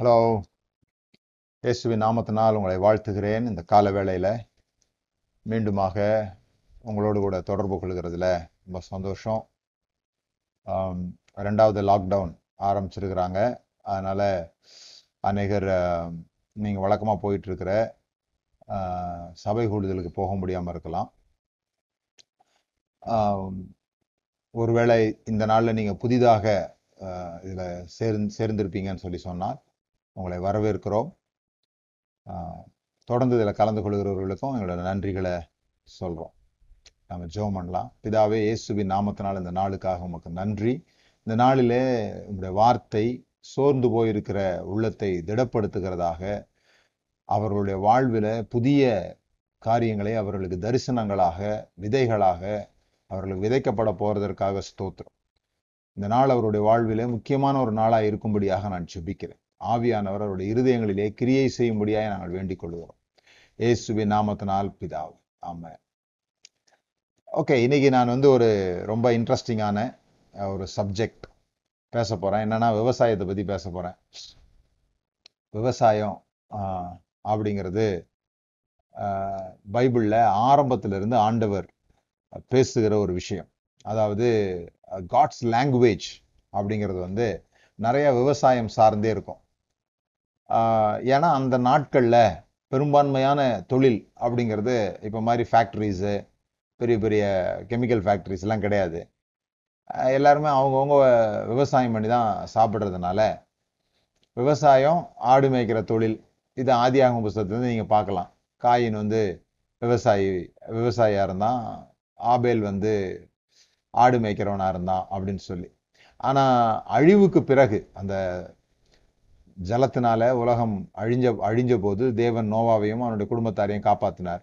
Hello இயேசுவின் நாமத்தினால் உங்களை வாழ்த்துகிறேன். இந்த கால வேளையில் மீண்டுமாக உங்களோடு கூட தொடர்பு கொள்கிறதுல ரொம்ப சந்தோஷம். ரெண்டாவது லாக்டவுன் ஆரம்பிச்சிருக்கிறாங்க. அதனால் அநேகர் நீங்கள் வழக்கமாக போயிட்டுருக்கிற சபை கூடுதலுக்கு போக முடியாமல் இருக்கலாம். ஒருவேளை இந்த நாளில் நீங்கள் புதிதாக இதில் சேர்ந் சேர்ந்து சேர்ந்திருப்பீங்கன்னு சொல்லி சொன்னால் உங்களை வரவேற்கிறோம். தொடர்ந்து இதில் கலந்து கொள்கிறவர்களுக்கும் எங்களோட நன்றிகளை சொல்கிறோம் நம்ம ஜெபம் பண்ணலாம். பிதாவே இயேசுவின் நாமத்தினால் இந்த நாளுக்காக உமக்கு நன்றி. இந்த நாளிலே உங்களுடைய வார்த்தை சோர்ந்து போயிருக்கிற உள்ளத்தை திடப்படுத்துகிறதாக அவர்களுடைய வாழ்வில் புதிய காரியங்களை அவர்களுக்கு தரிசனங்களாக விதைகளாக அவர்களுக்கு விதைக்கப்பட போகிறதற்காக ஸ்தோத்திரம். இந்த நாள் அவருடைய வாழ்விலே முக்கியமான ஒரு நாளாக இருக்கும்படியாக நான் சுபிக்கிறேன் ஆவியானவர் அவருடைய இருதயங்களிலே கிரியை செய்யும்படியாக நாங்கள் வேண்டிக் கொள்கிறோம் ஏசுபி நாமத்தினால் பிதாவ். ஆமென். ஓகே இன்னைக்கு நான் வந்து ஒரு ரொம்ப இன்ட்ரெஸ்டிங்கான ஒரு சப்ஜெக்ட் பேச போகிறேன் என்னன்னா விவசாயத்தை பற்றி பேச போகிறேன் விவசாயம் அப்படிங்கிறது பைபிளில் ஆரம்பத்திலிருந்து இருந்து ஆண்டவர் பேசுகிற ஒரு விஷயம். அதாவது காட்ஸ் லாங்குவேஜ் அப்படிங்கிறது வந்து நிறைய விவசாயம் சார்ந்தே இருக்கும். ஏன்னா அந்த நாட்களில் பெரும்பான்மையான தொழில் அப்படிங்கிறது இப்போ மாதிரி ஃபேக்ட்ரிஸு பெரிய பெரிய கெமிக்கல் ஃபேக்ட்ரிஸ்லாம் கிடையாது. எல்லாருமே அவங்கவுங்க விவசாயம் பண்ணி தான் சாப்பிட்றதுனால விவசாயம் ஆடு மேய்க்கிற தொழில் இது ஆதியாகும் புஸ்தகத்துலேருந்து நீங்கள் பார்க்கலாம். காயின் வந்து விவசாயி விவசாயியாக இருந்தான் ஆபேல் வந்து ஆடு மேய்க்கிறவனாக இருந்தான் அப்படின்னு சொல்லி. ஆனால் அழிவுக்கு பிறகு அந்த ஜலத்தினால உலகம் அழிஞ்ச அழிஞ்ச போது தேவன் நோவாவையும் அவனுடைய குடும்பத்தாரையும் காப்பாற்றினார்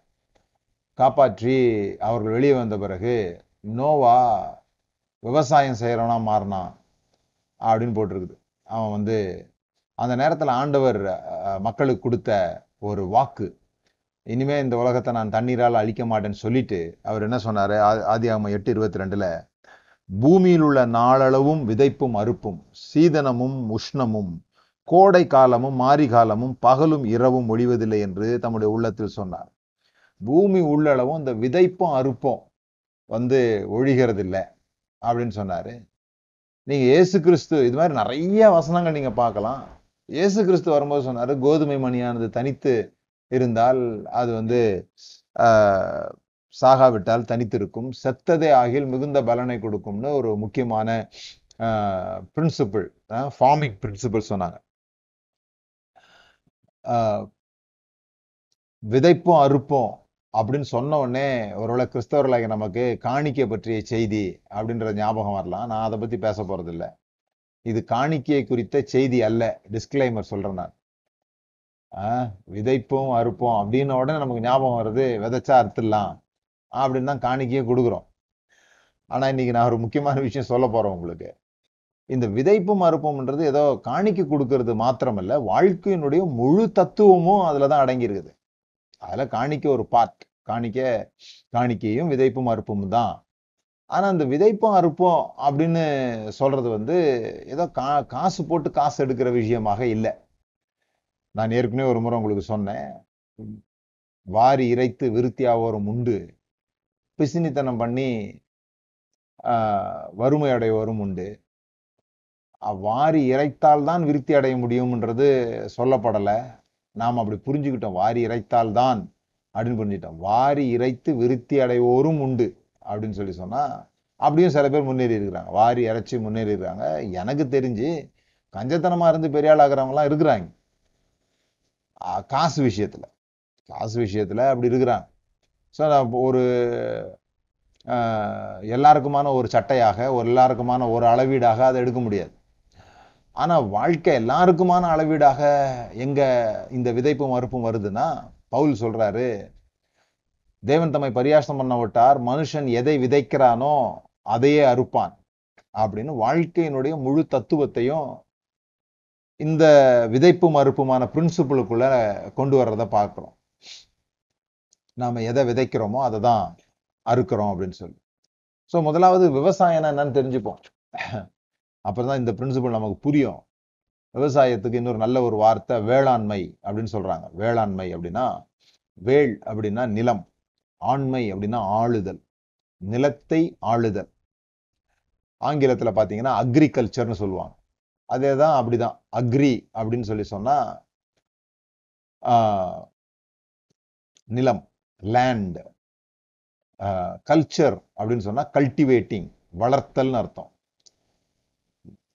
காப்பாற்றி அவர்கள் வெளியே வந்த பிறகு நோவா விவசாயம் செய்கிறவனா மாறினான் அப்படின்னு போட்டிருக்குது. அவன் வந்து அந்த நேரத்தில் ஆண்டவர் மக்களுக்கு கொடுத்த ஒரு வாக்கு இனிமே இந்த உலகத்தை நான் தண்ணீரால் அழிக்க மாட்டேன்னு சொல்லிட்டு அவர் என்ன சொன்னார்? ஆ- ஆதியாகமம் எட்டு இருபத்தி ரெண்டில் பூமியில் உள்ள நாளளவும் விதைப்பும் அறுப்பும் சீதனமும் உஷ்ணமும் கோடை காலமும் மாரி காலமும் பகலும் இரவும் ஒழிவதில்லை என்று தம்முடைய உள்ளத்தில் சொன்னார். பூமி உள்ளளவும் இந்த விதைப்பும் அறுப்பும் வந்து ஒழிகிறது இல்லை அப்படின்னு சொன்னார். நீங்கள் இயேசு கிறிஸ்து இது மாதிரி நிறைய வசனங்கள் நீங்கள் பார்க்கலாம். இயேசு கிறிஸ்து வரும்போது சொன்னார் கோதுமை மணியானது தனித்து இருந்தால் அது வந்து சாகாவிட்டால் தனித்திருக்கும். செத்ததே ஆகில் மிகுந்த பலனை கொடுக்கும்னு ஒரு முக்கியமான பிரின்சிபிள் ஃபார்மிங் பிரின்சிபிள் சொன்னாங்க. விதைப்பும் அறுப்போம் அப்படின்னு சொன்ன உடனே ஒருவேளை கிறிஸ்தவர்களாக நமக்கு காணிக்கை பற்றிய செய்தி அப்படின்ற ஞாபகம் வரலாம். நான் அதை பத்தி பேச போறது இது காணிக்கையை குறித்த செய்தி அல்ல. டிஸ்க்ளைமர் சொல்றேன் நான். ஆஹ், விதைப்பும் அறுப்போம் அப்படின்ன உடனே நமக்கு ஞாபகம் வருது விதைச்சா அறுத்துடலாம் அப்படின்னு தான் காணிக்கையை கொடுக்குறோம். ஆனா இன்னைக்கு நான் ஒரு முக்கியமான விஷயம் சொல்ல போகிறேன் உங்களுக்கு. இந்த விதைப்பும் அறுப்பும்ன்றது ஏதோ காணிக்கு கொடுக்கறது மாத்திரமல்ல வாழ்க்கையினுடைய முழு தத்துவமும் அதில் தான் அடங்கியிருக்குது. அதில் காணிக்க ஒரு பார்ட் காணிக்க காணிக்கையும் விதைப்பும் அறுப்பும் தான். ஆனால் அந்த விதைப்பும் அறுப்போம் அப்படின்னு சொல்றது வந்து ஏதோ கா காசு போட்டு காசு எடுக்கிற விஷயமாக இல்லை. நான் ஏற்கனவே ஒரு முறை உங்களுக்கு சொன்னேன். வாரி இறைத்து விருத்தியாவோரும் உண்டு. பிசினித்தனம் பண்ணி வறுமை அடைவோரும் உண்டு. வாரி இறைத்தால் தான் விருத்தி அடைய முடியும்ன்றது சொல்லப்படலை. நாம் அப்படி புரிஞ்சுக்கிட்டோம். வாரி இறைத்தால் தான் அப்படின்னு புரிஞ்சுக்கிட்டோம். வாரி இறைத்து விருத்தி அடைவோரும் உண்டு அப்படின்னு சொல்லி சொன்னால் அப்படியும் சில பேர் முன்னேறி இருக்கிறாங்க வாரி இறைச்சி முன்னேறி இருக்காங்க எனக்கு தெரிஞ்சு கஞ்சத்தனமா இருந்து பெரிய ஆள் இருக்கிறாங்க. காசு விஷயத்துல. காசு விஷயத்துல அப்படி இருக்கிறாங்க. ஸோ ஒரு எல்லாருக்குமான ஒரு சட்டையாக ஒரு எல்லாருக்குமான ஒரு அளவீடாக அதை எடுக்க முடியாது. ஆனால் வாழ்க்கை எல்லாருக்குமான அளவீடாக எங்க இந்த விதைப்பும் மறுப்பும் வருதுன்னா பவுல் சொல்றாரு தேவன் தம்மை பரியாசம் பண்ண விட்டார் மனுஷன் எதை விதைக்கிறானோ அதையே அறுப்பான். அப்படின்னு வாழ்க்கையினுடைய முழு தத்துவத்தையும் இந்த விதைப்பு மறுப்புமான பிரின்சிபிளுக்குள்ள கொண்டு வர்றத பார்க்குறோம். நாம் எதை விதைக்கிறோமோ அதை தான் அறுக்கிறோம் அப்படின்னு சொல்லி. ஸோ முதலாவது விவசாயம்னா என்னன்னு தெரிஞ்சுப்போம். அப்புறம் தான் இந்த பிரின்சிபல் நமக்கு புரியும். விவசாயத்துக்கு இன்னொரு நல்ல ஒரு வார்த்தை வேளாண்மை அப்படின்னு சொல்றாங்க. வேளாண்மை அப்படின்னா வேள் அப்படின்னா நிலம் ஆண்மை அப்படின்னா ஆளுதல் நிலத்தை ஆளுதல். ஆங்கிலத்தில் பார்த்தீங்கன்னா அக்ரிகல்ச்சர்னு சொல்லுவாங்க. அதே தான் அப்படிதான். அக்ரி அப்படின்னு சொல்லி சொன்னா நிலம் லேண்ட் கல்ச்சர் அப்படின்னு சொன்னா கல்டிவேட்டிங் வளர்த்தல்னு அர்த்தம்.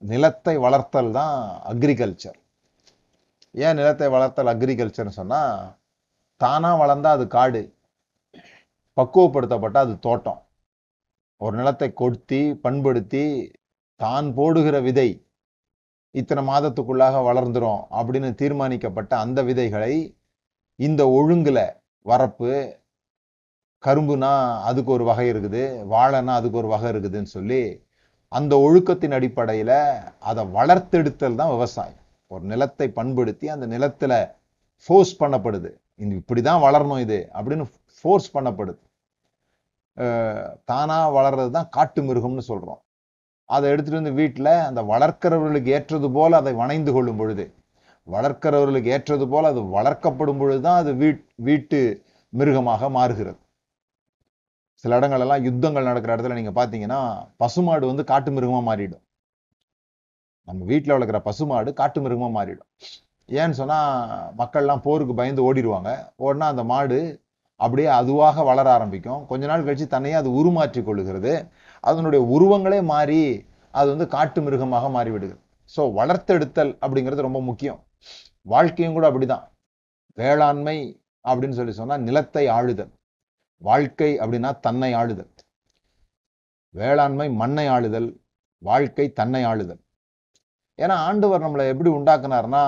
நிலத்தை வளர்த்தல் தான் அக்ரிகல்ச்சர் ஏன் நிலத்தை வளர்த்தல் அக்ரிகல்ச்சர்னு சொன்னால் தானாக வளர்ந்தா அது காடு பக்குவப்படுத்தப்பட்ட அது தோட்டம். ஒரு நிலத்தை கொத்தி பண்படுத்தி தான் போடுகிற விதை இத்தனை மாதத்துக்குள்ளாக வளர்ந்துரும் அப்படின்னு தீர்மானிக்கப்பட்ட அந்த விதைகளை இந்த ஒழுங்கில் வரப்பு கரும்புனா அதுக்கு ஒரு வகை இருக்குது வாழைனா அதுக்கு ஒரு வகை இருக்குதுன்னு சொல்லி அந்த ஒழுக்கத்தின் அடிப்படையில் அதை வளர்த்தெடுத்தல் தான் விவசாயம். ஒரு நிலத்தை பண்படுத்தி அந்த நிலத்தில் ஃபோர்ஸ் பண்ணப்படுது. இந்த இப்படிதான் வளரணும் இது அப்படின்னு ஃபோர்ஸ் பண்ணப்படுது. தானாக வளர்றது தான் காட்டு மிருகம்னு சொல்கிறோம் அதை எடுத்துகிட்டு வந்து வீட்டில் அந்த வளர்க்கிறவர்களுக்கு ஏற்றது போல் அதை வணைந்து கொள்ளும் பொழுது வளர்க்கிறவர்களுக்கு ஏற்றது போல் அது வளர்க்கப்படும் பொழுது தான் அது வீட் வீட்டு மிருகமாக மாறுகிறது. சில இடங்கள்லாம் யுத்தங்கள் நடக்கிற இடத்துல நீங்க பாத்தீங்கன்னா பசுமாடு வந்து காட்டு மிருகமா மாறிடும். நம்ம வீட்டில் வளர்க்குற பசுமாடு காட்டு மிருகமா மாறிடும். ஏன்னு சொன்னா மக்கள்லாம் போருக்கு பயந்து ஓடிடுவாங்க ஓடினா அந்த மாடு அப்படியே அதுவாக வளர ஆரம்பிக்கும். கொஞ்ச நாள் கழிச்சு தன்னையே அது உருமாற்றி கொள்ளுகிறது. அதனுடைய உருவங்களே மாறி அது வந்து காட்டு மிருகமாக மாறிவிடுகிறது ஸோ வளர்த்தெடுத்தல் அப்படிங்கிறது ரொம்ப முக்கியம். வாழ்க்கையும் கூட அப்படிதான். வேளாண்மை அப்படின்னு சொல்லி சொன்னா நிலத்தை ஆளுதல். வாழ்க்கை அப்படின்னா தன்னை ஆளுதல். வேளாண்மை மண்ணை ஆளுதல் வாழ்க்கை தன்னை ஆளுதல். ஏன்னா ஆண்டவர் நம்மளை எப்படி உண்டாக்குனார்னா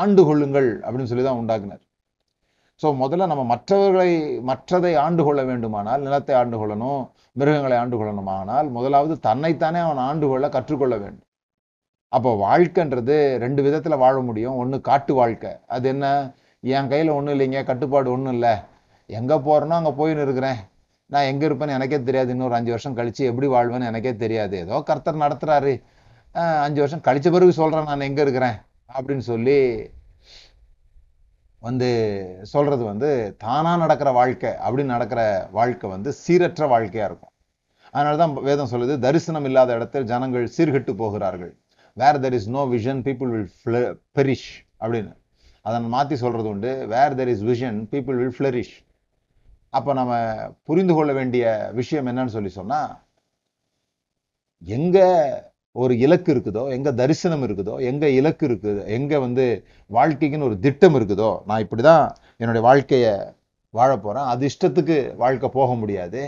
ஆண்டு கொள்ளுங்கள் அப்படின்னு சொல்லி தான் உண்டாக்குனார். ஸோ முதல்ல நம்ம மற்றவர்களை மற்றதை ஆண்டு கொள்ள வேண்டுமானால் நிலத்தை ஆண்டு கொள்ளணும் மிருகங்களை ஆண்டு கொள்ளணுமானால் முதலாவது தன்னைத்தானே அவன் ஆண்டு கொள்ள கற்றுக்கொள்ள வேண்டும். அப்போ வாழ்க்கைன்றது ரெண்டு விதத்தில் வாழ முடியும். ஒன்று காட்டு வாழ்க்கை. அது என்ன? என் கையில் ஒன்றும் இல்லைங்க கட்டுப்பாடு ஒன்றும் இல்லை. எங்க போறேனோ அங்க போயின்னு இருக்கிறேன். நான் எங்க இருப்பேன்னு எனக்கே தெரியாது. இன்னொரு அஞ்சு வருஷம் கழிச்சு எப்படி வாழ்வேன்னு எனக்கே தெரியாது. ஏதோ கர்த்தர் நடத்துறாரு. அஞ்சு வருஷம் கழிச்ச பிறகு சொல்றேன் நான் எங்க இருக்கிறேன்? அப்படின்னு சொல்லி வந்து சொல்றது வந்து தானா நடக்கிற வாழ்க்கை அப்படின்னு நடக்கிற வாழ்க்கை வந்து சீரற்ற வாழ்க்கையா இருக்கும். அதனாலதான் வேதம் சொல்லுது தரிசனம் இல்லாத இடத்தில் ஜனங்கள் சீர்கெட்டு போகிறார்கள். Where there is no vision people will perish அப்படின்னு. அதன் மாத்தி சொல்றது உண்டு. Where there is vision people will flourish அப்போ நம்ம புரிந்து கொள்ள வேண்டிய விஷயம் என்னன்னு சொல்லி சொன்னால் எங்கே ஒரு இலக்கு இருக்குதோ எங்கே தரிசனம் இருக்குதோ எங்கே இலக்கு இருக்குது எங்கே வந்து வாழ்க்கைக்குன்னு ஒரு திட்டம் இருக்குதோ நான் இப்படி தான் என்னுடைய வாழ்க்கையை வாழ போகிறேன் அது இஷ்டத்துக்கு வாழ்க்கை போக முடியாது.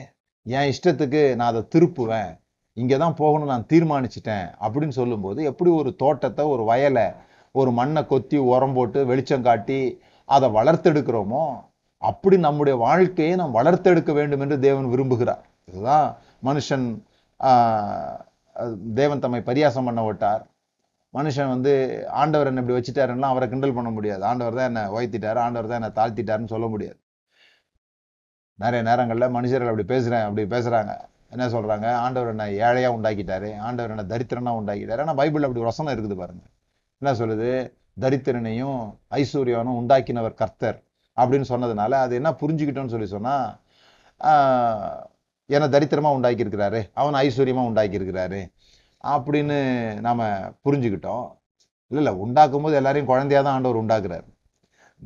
என் இஷ்டத்துக்கு நான் அதை திருப்புவேன். இங்கே தான் போகணும் நான் தீர்மானிச்சிட்டேன் அப்படின்னு சொல்லும்போது எப்படி ஒரு தோட்டத்தை ஒரு வயலை ஒரு மண்ணை கொத்தி உரம் போட்டு வெளிச்சம் காட்டி அதை வளர்த்தெடுக்கிறோமோ அப்படி நம்முடைய வாழ்க்கையை நாம் வளர்த்தெடுக்க வேண்டும் என்று தேவன் விரும்புகிறார். இதுதான் மனுஷன் தேவன் தம்மை பரியாசம் பண்ண விட்டார். மனுஷன் வந்து ஆண்டவர் என்ன இப்படி வச்சுட்டாருன்னா அவரை கிண்டல் பண்ண முடியாது. ஆண்டவர் தான் என்னை உயர்த்திட்டாரு ஆண்டவர் தான் என்ன தாழ்த்திட்டாருன்னு சொல்ல முடியாது. நிறைய நேரங்களில் மனுஷர்கள் அப்படி பேசுகிறேன் அப்படி பேசுகிறாங்க என்ன சொல்கிறாங்க ஆண்டவர் என்ன ஏழையாக உண்டாக்கிட்டாரு ஆண்டவர் என்ன தரித்திரனாக உண்டாக்கிட்டாரு. ஆனால் பைபிள் அப்படி வசனம் இருக்குது பாருங்கள் என்ன சொல்லுது? தரித்திரனையும் ஐஸ்வர்யவனும் உண்டாக்கினவர் கர்த்தர். அப்படின்னு சொன்னதுனால அது என்ன புரிஞ்சுக்கிட்டோன்னு சொல்லி சொன்னால் என்னை தரித்திரமாக உண்டாக்கியிருக்கிறாரு அவன் ஐஸ்வர்யமாக உண்டாக்கியிருக்கிறாரு அப்படின்னு நாம் புரிஞ்சுக்கிட்டோம். இல்லை இல்லை உண்டாக்கும் போது எல்லாரையும் குழந்தையாக தான் ஆண்டவர் உண்டாக்குறாரு.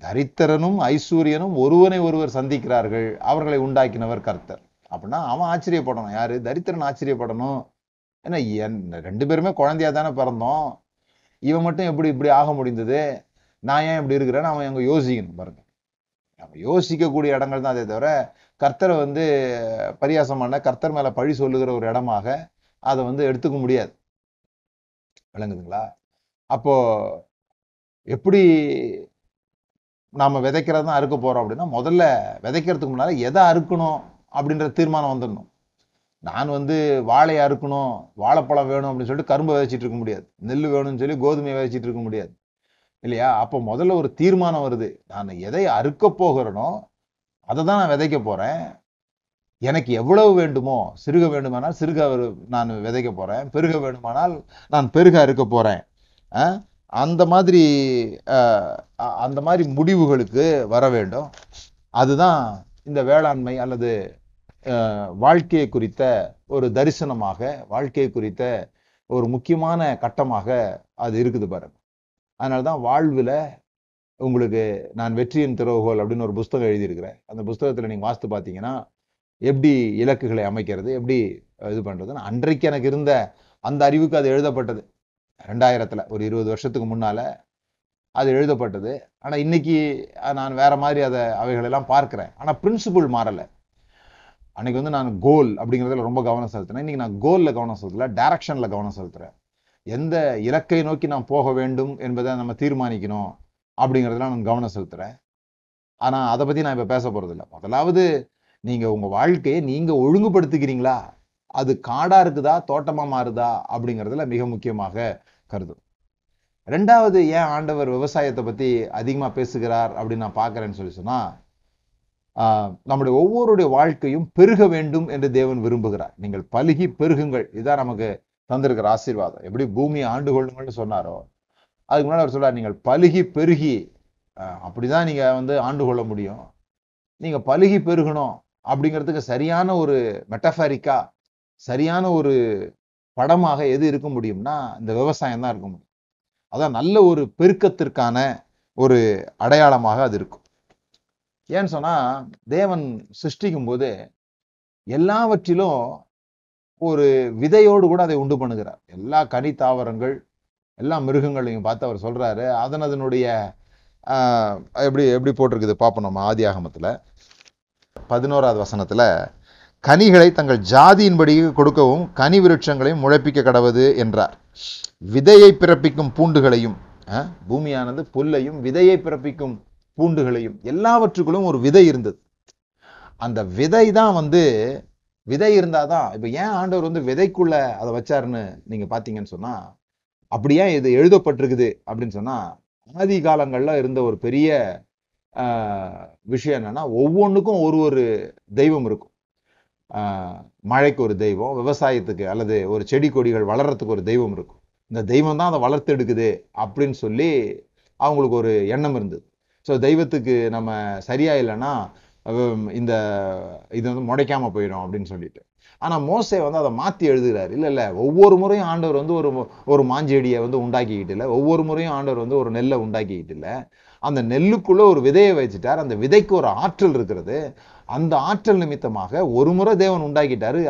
தரித்திரனும் ஐஸ்வர்யனும் ஒருவனை ஒருவர் சந்திக்கிறார்கள் அவர்களை உண்டாக்கினவர் கர்த்தர். அப்படின்னா அவன் ஆச்சரியப்படணும். யாரு? தரித்திரன் ஆச்சரியப்படணும். ஏன்னா என் ரெண்டு பேருமே குழந்தையா தானே பிறந்தோம். இவன் மட்டும் எப்படி இப்படி ஆக முடிந்தது? நான் ஏன் இப்படி இருக்கிறேன்னு அவன் அங்கே யோசிக்கணும் பாருங்க. நம்ம யோசிக்கக்கூடிய இடங்கள் தான் அதே தவிர கர்த்தரை வந்து பரியாசமான கர்த்தர் மேல பழி சொல்லுகிற ஒரு இடமாக அதை வந்து எடுத்துக்க முடியாது. விளங்குதுங்களா? அப்போ எப்படி நாம விதைக்கிறது தான் அறுக்க போறோம் அப்படின்னா முதல்ல விதைக்கிறதுக்கு முன்னால எதை அறுக்கணும் அப்படின்ற தீர்மானம் வந்துடணும். நான் வந்து வாழையை அறுக்கணும் வாழைப்பழம் வேணும் அப்படின்னு சொல்லிட்டு கரும்பை விதைச்சிட்டு இருக்க முடியாது. நெல் வேணும்னு சொல்லி கோதுமையை விதைச்சிட்டு இருக்க முடியாது. இல்லையா? அப்போ முதல்ல ஒரு தீர்மானம் வருது. நான் எதை அறுக்க போகிறேனோ அதை தான் நான் விதைக்க போகிறேன் எனக்கு எவ்வளவு வேண்டுமோ சிறுக வேண்டுமானால் சிறுக நான் விதைக்க போகிறேன் பெருக வேண்டுமானால் நான் பெருக அறுக்க போகிறேன் அந்த மாதிரி அந்த மாதிரி முடிவுகளுக்கு வர வேண்டும். அதுதான் இந்த வேளாண்மை அல்லது வாழ்க்கையை குறித்த ஒரு தரிசனமாக வாழ்க்கையை குறித்த ஒரு முக்கியமான கட்டமாக அது இருக்குது பாருங்க. அதனால தான் வாழ்வில் உங்களுக்கு நான் வெற்றியின் திறவுகோல் அப்படின்னு ஒரு புஸ்தகம் எழுதியிருக்கிறேன். அந்த புஸ்தகத்தில் நீங்கள் வாஸ்து பார்த்தீங்கன்னா எப்படி இலக்குகளை அமைக்கிறது எப்படி இது பண்ணுறதுன்னு அன்றைக்கு எனக்கு இருந்த அந்த அறிவுக்கு அது எழுதப்பட்டது. ரெண்டாயிரத்தில் ஒரு இருபது வருஷத்துக்கு முன்னால் அது எழுதப்பட்டது. ஆனால் இன்னைக்கு நான் வேற மாதிரி அதை அவைகளெல்லாம் பார்க்குறேன். ஆனால் பிரின்சிபிள் மாறலை. அன்னைக்கு வந்து நான் கோல் அப்படிங்கிறதுல ரொம்ப கவனம் செலுத்தினேன். இன்னைக்கு நான் கோலில் கவனம் செலுத்தல டேரக்ஷனில் கவனம் செலுத்துகிறேன் எந்த இலக்கை நோக்கி நான் போக வேண்டும் என்பதை நம்ம தீர்மானிக்கணும் அப்படிங்கிறதுல நான் கவனம் செலுத்துகிறேன் ஆனால் அதை பற்றி நான் இப்போ பேச போகிறதில்ல முதலாவது நீங்கள் உங்கள் வாழ்க்கையை நீங்கள் ஒழுங்குபடுத்திக்கிறீங்களா? அது காடாக இருக்குதா? தோட்டமாக மாறுதா? அப்படிங்கிறதுல மிக முக்கியமாக கருதும். ரெண்டாவது ஏன் ஆண்டவர் விவசாயத்தை பற்றி அதிகமாக பேசுகிறார் அப்படின்னு நான் பார்க்குறேன்னு சொல்லி சொன்னால் நம்முடைய ஒவ்வொருடைய வாழ்க்கையும் பெருக வேண்டும் என்று தேவன் விரும்புகிறார். நீங்கள் பழுகி பெருகுங்கள். இதுதான் நமக்கு தந்திருக்கிற ஆசீர்வாதம். எப்படி பூமியை ஆண்டு கொள்ளுங்கள்னு சொன்னாரோ அதுக்கு முன்னாடி அவர் சொல்றார் நீங்கள் பழுகி பெருகி அப்படிதான் நீங்க வந்து ஆண்டு கொள்ள முடியும். நீங்க பழுகி பெருகணும் அப்படிங்கிறதுக்கு சரியான ஒரு மெட்டஃபாரிக்கா சரியான ஒரு படமாக எது இருக்க முடியும்னா இந்த விவசாயம் தான் இருக்க முடியும். அதான் நல்ல ஒரு பெருக்கத்திற்கான ஒரு அடையாளமாக அது இருக்கும். ஏன்னு சொன்னா தேவன் சிருஷ்டிக்கும் போது எல்லாவற்றிலும் ஒரு விதையோடு கூட அதை உண்டு பண்ணுகிறார். எல்லா கனி தாவரங்கள் எல்லா மிருகங்களையும் பார்த்து அவர் சொல்கிறாரு அதன் அதனுடைய எப்படி எப்படி போட்டிருக்குது பார்ப்போம் நம்ம ஆதியாகமத்துல பதினோராவது வசனத்தில் கனிகளை தங்கள் ஜாதியின்படி கொடுக்கவும் கனி விருட்சங்களையும் முளைப்பிக்க கடவது என்றார். விதையை பிறப்பிக்கும் பூண்டுகளையும் பூமியானது புல்லையும் விதையை பிறப்பிக்கும் பூண்டுகளையும் எல்லாவற்றுக்குள்ளும் ஒரு விதை இருந்தது. அந்த விதை தான் வந்து விதை இருந்தாதான் இப்போ ஏன் ஆண்டவர் வந்து விதைக்குள்ள அதை வச்சாருன்னு நீங்க பாத்தீங்கன்னு சொன்னா அப்படியே இது எழுதப்பட்டிருக்குது அப்படின்னு சொன்னா ஆதி காலங்கள்ல இருந்த ஒரு பெரிய விஷயம் என்னன்னா ஒவ்வொன்றுக்கும் ஒரு ஒரு தெய்வம் இருக்கும். மழைக்கு ஒரு தெய்வம் விவசாயத்துக்கு அல்லது ஒரு செடி கொடிகள் வளர்றதுக்கு ஒரு தெய்வம் இருக்கும். இந்த தெய்வம் தான் அதை வளர்த்து எடுக்குது அப்படின்னு சொல்லி அவங்களுக்கு ஒரு எண்ணம் இருந்தது. ஸோ தெய்வத்துக்கு நம்ம சரியா இல்லைன்னா இந்த இது வந்து முடைக்காம போயிடும் அப்படின்னு சொல்லிட்டு. ஆனால் மோசே வந்து அதை மாற்றி எழுதுகிறார். இல்லை இல்லை ஒவ்வொரு முறையும் ஆண்டவர் வந்து ஒரு ஒரு மாஞ்செடியை வந்து உண்டாக்கிக்கிட்டு இல்லை ஒவ்வொரு முறையும் ஆண்டவர் வந்து ஒரு நெல்லை உண்டாக்கிக்கிட்டு இல்லை. அந்த நெல்லுக்குள்ளே ஒரு விதையை வச்சுட்டார். அந்த விதைக்கு ஒரு ஆற்றல் இருக்கிறது. அந்த ஆற்றல் நிமித்தமாக ஒரு முறை தேவன் உண்டாக்கிட்டாரு.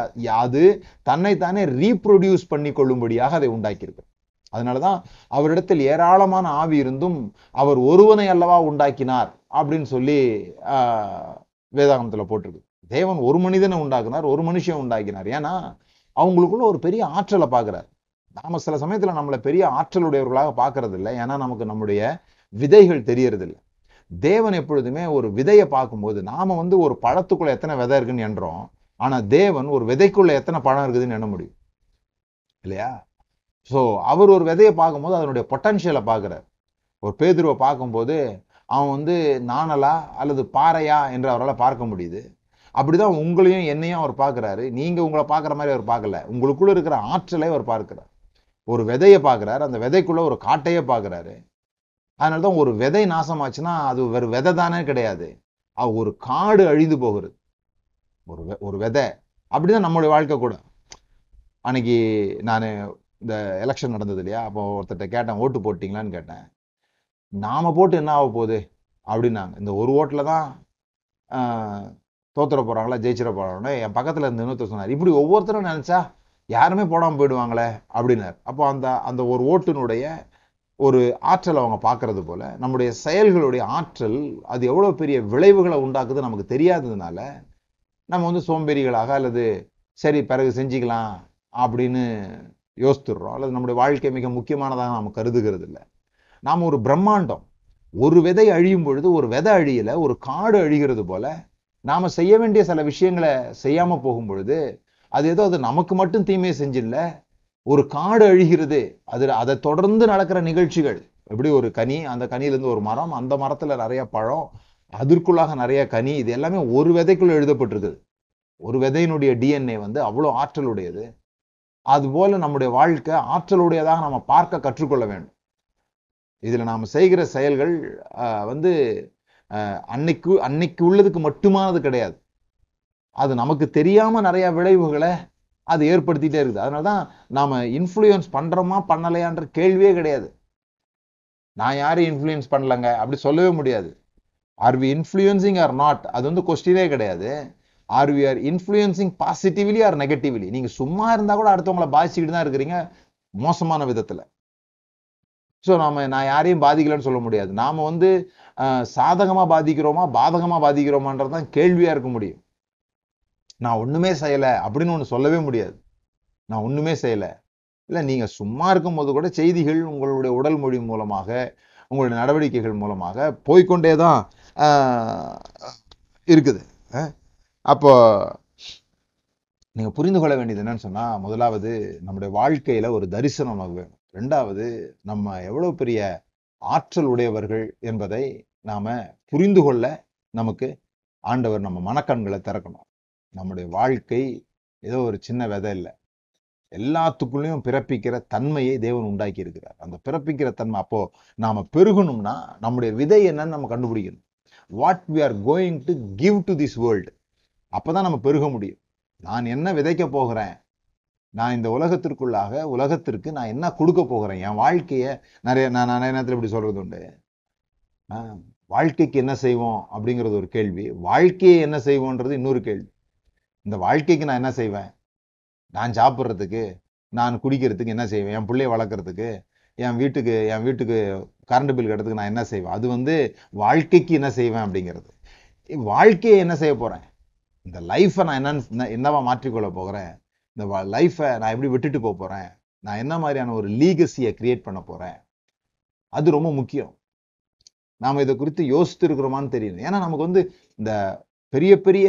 அது தன்னைத்தானே ரீப்ரொடியூஸ் பண்ணி கொள்ளும்படியாக அதை உண்டாக்கியிருக்கு. அதனாலதான் அவரிடத்தில் ஏராளமான ஆவி இருந்தும் அவர் ஒருவனை அல்லவா உண்டாக்கினார். அப்படின்னு சொல்லி வேதாகமத்தில் போட்டிருக்கு. தேவன் ஒரு மனிதனை உண்டாக்குனார் ஒரு மனுஷன் உண்டாக்கினார். ஏன்னா அவங்களுக்குள்ள ஒரு பெரிய ஆற்றலை பார்க்குறார். நாம சில சமயத்தில் நம்மளை பெரிய ஆற்றலுடையவர்களாக பார்க்கறது இல்லை ஏன்னா நமக்கு நம்முடைய விதைகள் தெரியறதில்லை. தேவன் எப்பொழுதுமே ஒரு விதையை பார்க்கும்போது நாம வந்து ஒரு பழத்துக்குள்ள எத்தனை விதை இருக்குன்னு என்றோம் ஆனால் தேவன் ஒரு விதைக்குள்ள எத்தனை பழம் இருக்குதுன்னு எண்ண முடியும். இல்லையா? ஸோ அவர் ஒரு விதையை பார்க்கும்போது அதனுடைய பொட்டன்ஷியலை பார்க்குறார். ஒரு பேதுருவை பார்க்கும்போது அவன் வந்து நாணலா அல்லது பாறையா என்று அவரால் பார்க்க முடியுது. அப்படிதான் உங்களையும் என்னையும் அவர் பார்க்குறாரு. நீங்கள் உங்களை பார்க்குற மாதிரி அவர் பார்க்கல. உங்களுக்குள்ளே இருக்கிற ஆற்றலை அவர் பார்க்குறார். ஒரு விதையை பார்க்குறாரு. அந்த விதைக்குள்ளே ஒரு காட்டையே பார்க்குறாரு. அதனால தான் ஒரு விதை நாசமாச்சுன்னா அது வேறு விதை தானே கிடையாது. அது ஒரு காடு அழிந்து போகிறது. ஒரு வெ- ஒரு விதை. அப்படிதான் நம்மளுடைய வாழ்க்கை கூட. அன்னைக்கு நான் இந்த எலெக்ஷன் நடந்தது இல்லையா? அப்போ ஒருத்தர்கிட்ட கேட்டேன் ஓட்டு போட்டிங்களான்னு கேட்டேன். நாம் போட்டு என்ன ஆக போகுது? அப்படின்னாங்க. இந்த ஒரு ஓட்டில் தான் தோத்துற போகிறாங்களா ஜெயிச்சிட போகிறாங்களே என் பக்கத்தில் இருந்து இன்னொருத்தர் சொன்னார் இப்படி ஒவ்வொருத்தரும் நினச்சா யாருமே போடாமல் போயிடுவாங்களே? அப்படின்னார். அப்போ அந்த அந்த ஒரு ஓட்டினுடைய ஒரு ஆற்றல் அவங்க பார்க்கறது போல் நம்முடைய செயல்களுடைய ஆற்றல் அது எவ்வளோ பெரிய விளைவுகளை உண்டாக்குது நமக்கு தெரியாததுனால நம்ம வந்து சோம்பேறிகளாக அல்லது சரி பிறகு செஞ்சுக்கலாம் அப்படின்னு யோசித்துடுறோம். அல்லது நம்முடைய வாழ்க்கை மிக முக்கியமானதாக நாம் கருதுகிறது இல்லை நாம் ஒரு பிரம்மாண்டம். ஒரு விதை அழியும் பொழுது ஒரு விதை அழியல ஒரு காடு அழிகிறது போல நாம செய்ய வேண்டிய சில விஷயங்களை செய்யாம போகும் பொழுது அது ஏதோ அது நமக்கு மட்டும் தீமையை செஞ்சில்ல ஒரு காடு அழிகிறது அது அதை தொடர்ந்து நடக்கிற நிகழ்ச்சிகள். எப்படி ஒரு கனி அந்த கனியிலேருந்து ஒரு மரம் அந்த மரத்துல நிறைய பழம் அதற்குள்ளாக நிறைய கனி இது எல்லாமே ஒரு விதைக்குள்ள எழுதப்பட்டிருக்குது. ஒரு விதையினுடைய டிஎன்ஏ வந்து அவ்வளோ ஆற்றலுடையது. அதுபோல நம்முடைய வாழ்க்கை ஆற்றலுடையதாக நம்ம பார்க்க கற்றுக்கொள்ள வேண்டும். இதில் நாம் செய்கிற செயல்கள் வந்து அன்னைக்கு அன்னைக்கு உள்ளதுக்கு மட்டுமானது கிடையாது. அது நமக்கு தெரியாமல் நிறையா விளைவுகளை அது ஏற்படுத்திட்டே இருக்குது. அதனாலதான் நாம் இன்ஃப்ளூயன்ஸ் பண்ணுறோமா பண்ணலையான்ற கேள்வியே கிடையாது. நான் யாரையும் இன்ஃப்ளூயன்ஸ் பண்ணலங்க அப்படி சொல்லவே முடியாது. Are we influencing or not அது வந்து கொஸ்டினே கிடையாது. Are we are influencing positively or negatively நீங்கள் சும்மா இருந்தால் கூட அடுத்தவங்கள பாதிச்சுக்கிட்டு தான் இருக்கிறீங்க மோசமான விதத்தில். ஸோ நாம் நான் யாரையும் பாதிக்கலன்னு சொல்ல முடியாது. நாம் வந்து சாதகமாக பாதிக்கிறோமா பாதகமாக பாதிக்கிறோமான்றது தான் கேள்வியாக இருக்க முடியும். நான் ஒன்றுமே செய்யலை அப்படின்னு ஒன்று சொல்லவே முடியாது. நான் ஒன்றுமே செய்யலை. இல்லை நீங்கள் சும்மா இருக்கும்போது கூட செய்திகள் உங்களுடைய உடல் மொழி மூலமாக உங்களுடைய நடவடிக்கைகள் மூலமாக போய்க்கொண்டே தான் இருக்குது. அப்போ நீங்கள் புரிந்து கொள்ள வேண்டியது என்னன்னு சொன்னால் முதலாவது நம்முடைய வாழ்க்கையில் ஒரு தரிசனம் நமக்கு வேணும். ரெண்டாவது நம்ம எவ்வளோ பெரிய ஆற்றல் உடையவர்கள் என்பதை நாம் புரிந்து கொள்ள நமக்கு ஆண்டவர் நம்ம மனக்கண்களை திறக்கணும். நம்முடைய வாழ்க்கை ஏதோ ஒரு சின்ன விதை இல்லை. எல்லாத்துக்குள்ளேயும் பிறப்பிக்கிற தன்மையை தேவன் உண்டாக்கி இருக்கிறார். அந்த பிறப்பிக்கிற தன்மை அப்போ நாம பெருகணும்னா நம்முடைய விதை என்னன்னு நம்ம கண்டுபிடிக்கணும். What we are going to give to this world அப்போதான் நம்ம பெருக முடியும். நான் என்ன விதைக்க போகிறேன்? நான் இந்த உலகத்திற்குள்ளாக உலகத்திற்கு நான் என்ன கொடுக்க போகிறேன்? என் வாழ்க்கையை நிறைய நான் நிறைய நேரத்தில் இப்படி சொல்கிறது உண்டு? வாழ்க்கைக்கு என்ன செய்வோம்? அப்படிங்கிறது ஒரு கேள்வி. வாழ்க்கையை என்ன செய்வோன்றது இன்னொரு கேள்வி. இந்த வாழ்க்கைக்கு நான் என்ன செய்வேன்? நான் சாப்பிட்றதுக்கு நான் குடிக்கிறதுக்கு என்ன செய்வேன்? என் பிள்ளைய வளர்க்கறதுக்கு என் வீட்டுக்கு என் வீட்டுக்கு கரண்ட் பில் கட்டுறதுக்கு நான் என்ன செய்வேன்? அது வந்து வாழ்க்கைக்கு என்ன செய்வேன் அப்படிங்கிறது. வாழ்க்கையை என்ன செய்ய போகிறேன் இந்த லைஃப்பை நான் என்னன்னு என்னவா மாற்றிக்கொள்ள போகிறேன்? இந்த லைஃப்பை நான் எப்படி விட்டுட்டு போக போகிறேன் நான் என்ன மாதிரியான ஒரு லீகசியை கிரியேட் பண்ண போகிறேன் அது ரொம்ப முக்கியம். நாம் இதை குறித்து யோசித்து இருக்கிறோமான்னு தெரியல. ஏன்னா நமக்கு வந்து இந்த பெரிய பெரிய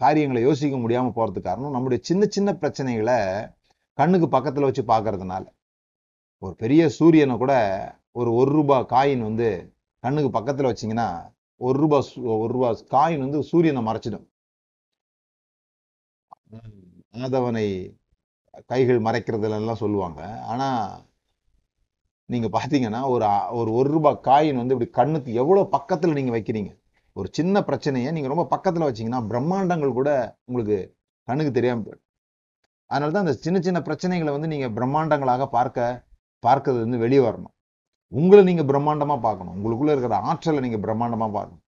காரியங்களை யோசிக்க முடியாமல் போகிறதுக்கு காரணம் நம்முடைய சின்ன சின்ன பிரச்சனைகளை கண்ணுக்கு பக்கத்தில் வச்சு பார்க்கறதுனால ஒரு பெரிய சூரியனை கூட ஒரு ஒரு ரூபாய் காயின் வந்து கண்ணுக்கு பக்கத்தில் வச்சீங்கன்னா ஒரு ரூபா சு- ஒரு ரூபா காயின் வந்து சூரியனை மறைச்சிடும். ஆதவனை கைகள் மறைக்கிறதுல எல்லாம் சொல்லுவாங்க. ஆனா நீங்க பாத்தீங்கன்னா ஒரு ஒரு ஒரு ரூபாய் காயின் வந்து இப்படி கண்ணுக்கு எவ்வளவு பக்கத்துல நீங்க வைக்கிறீங்க? ஒரு சின்ன பிரச்சனையை நீங்க ரொம்ப பக்கத்துல வச்சீங்கன்னா பிரம்மாண்டங்கள் கூட உங்களுக்கு கண்ணுக்கு தெரியாம போயிடும். அதனாலதான் அந்த சின்ன சின்ன பிரச்சனைகளை வந்து நீங்க பிரம்மாண்டங்களாக பார்க்க பார்க்கறது வந்து வெளியே வரணும். உங்களை நீங்க பிரம்மாண்டமா பார்க்கணும். உங்களுக்குள்ள இருக்கிற ஆற்றலை நீங்க பிரம்மாண்டமா பார்க்கணும்.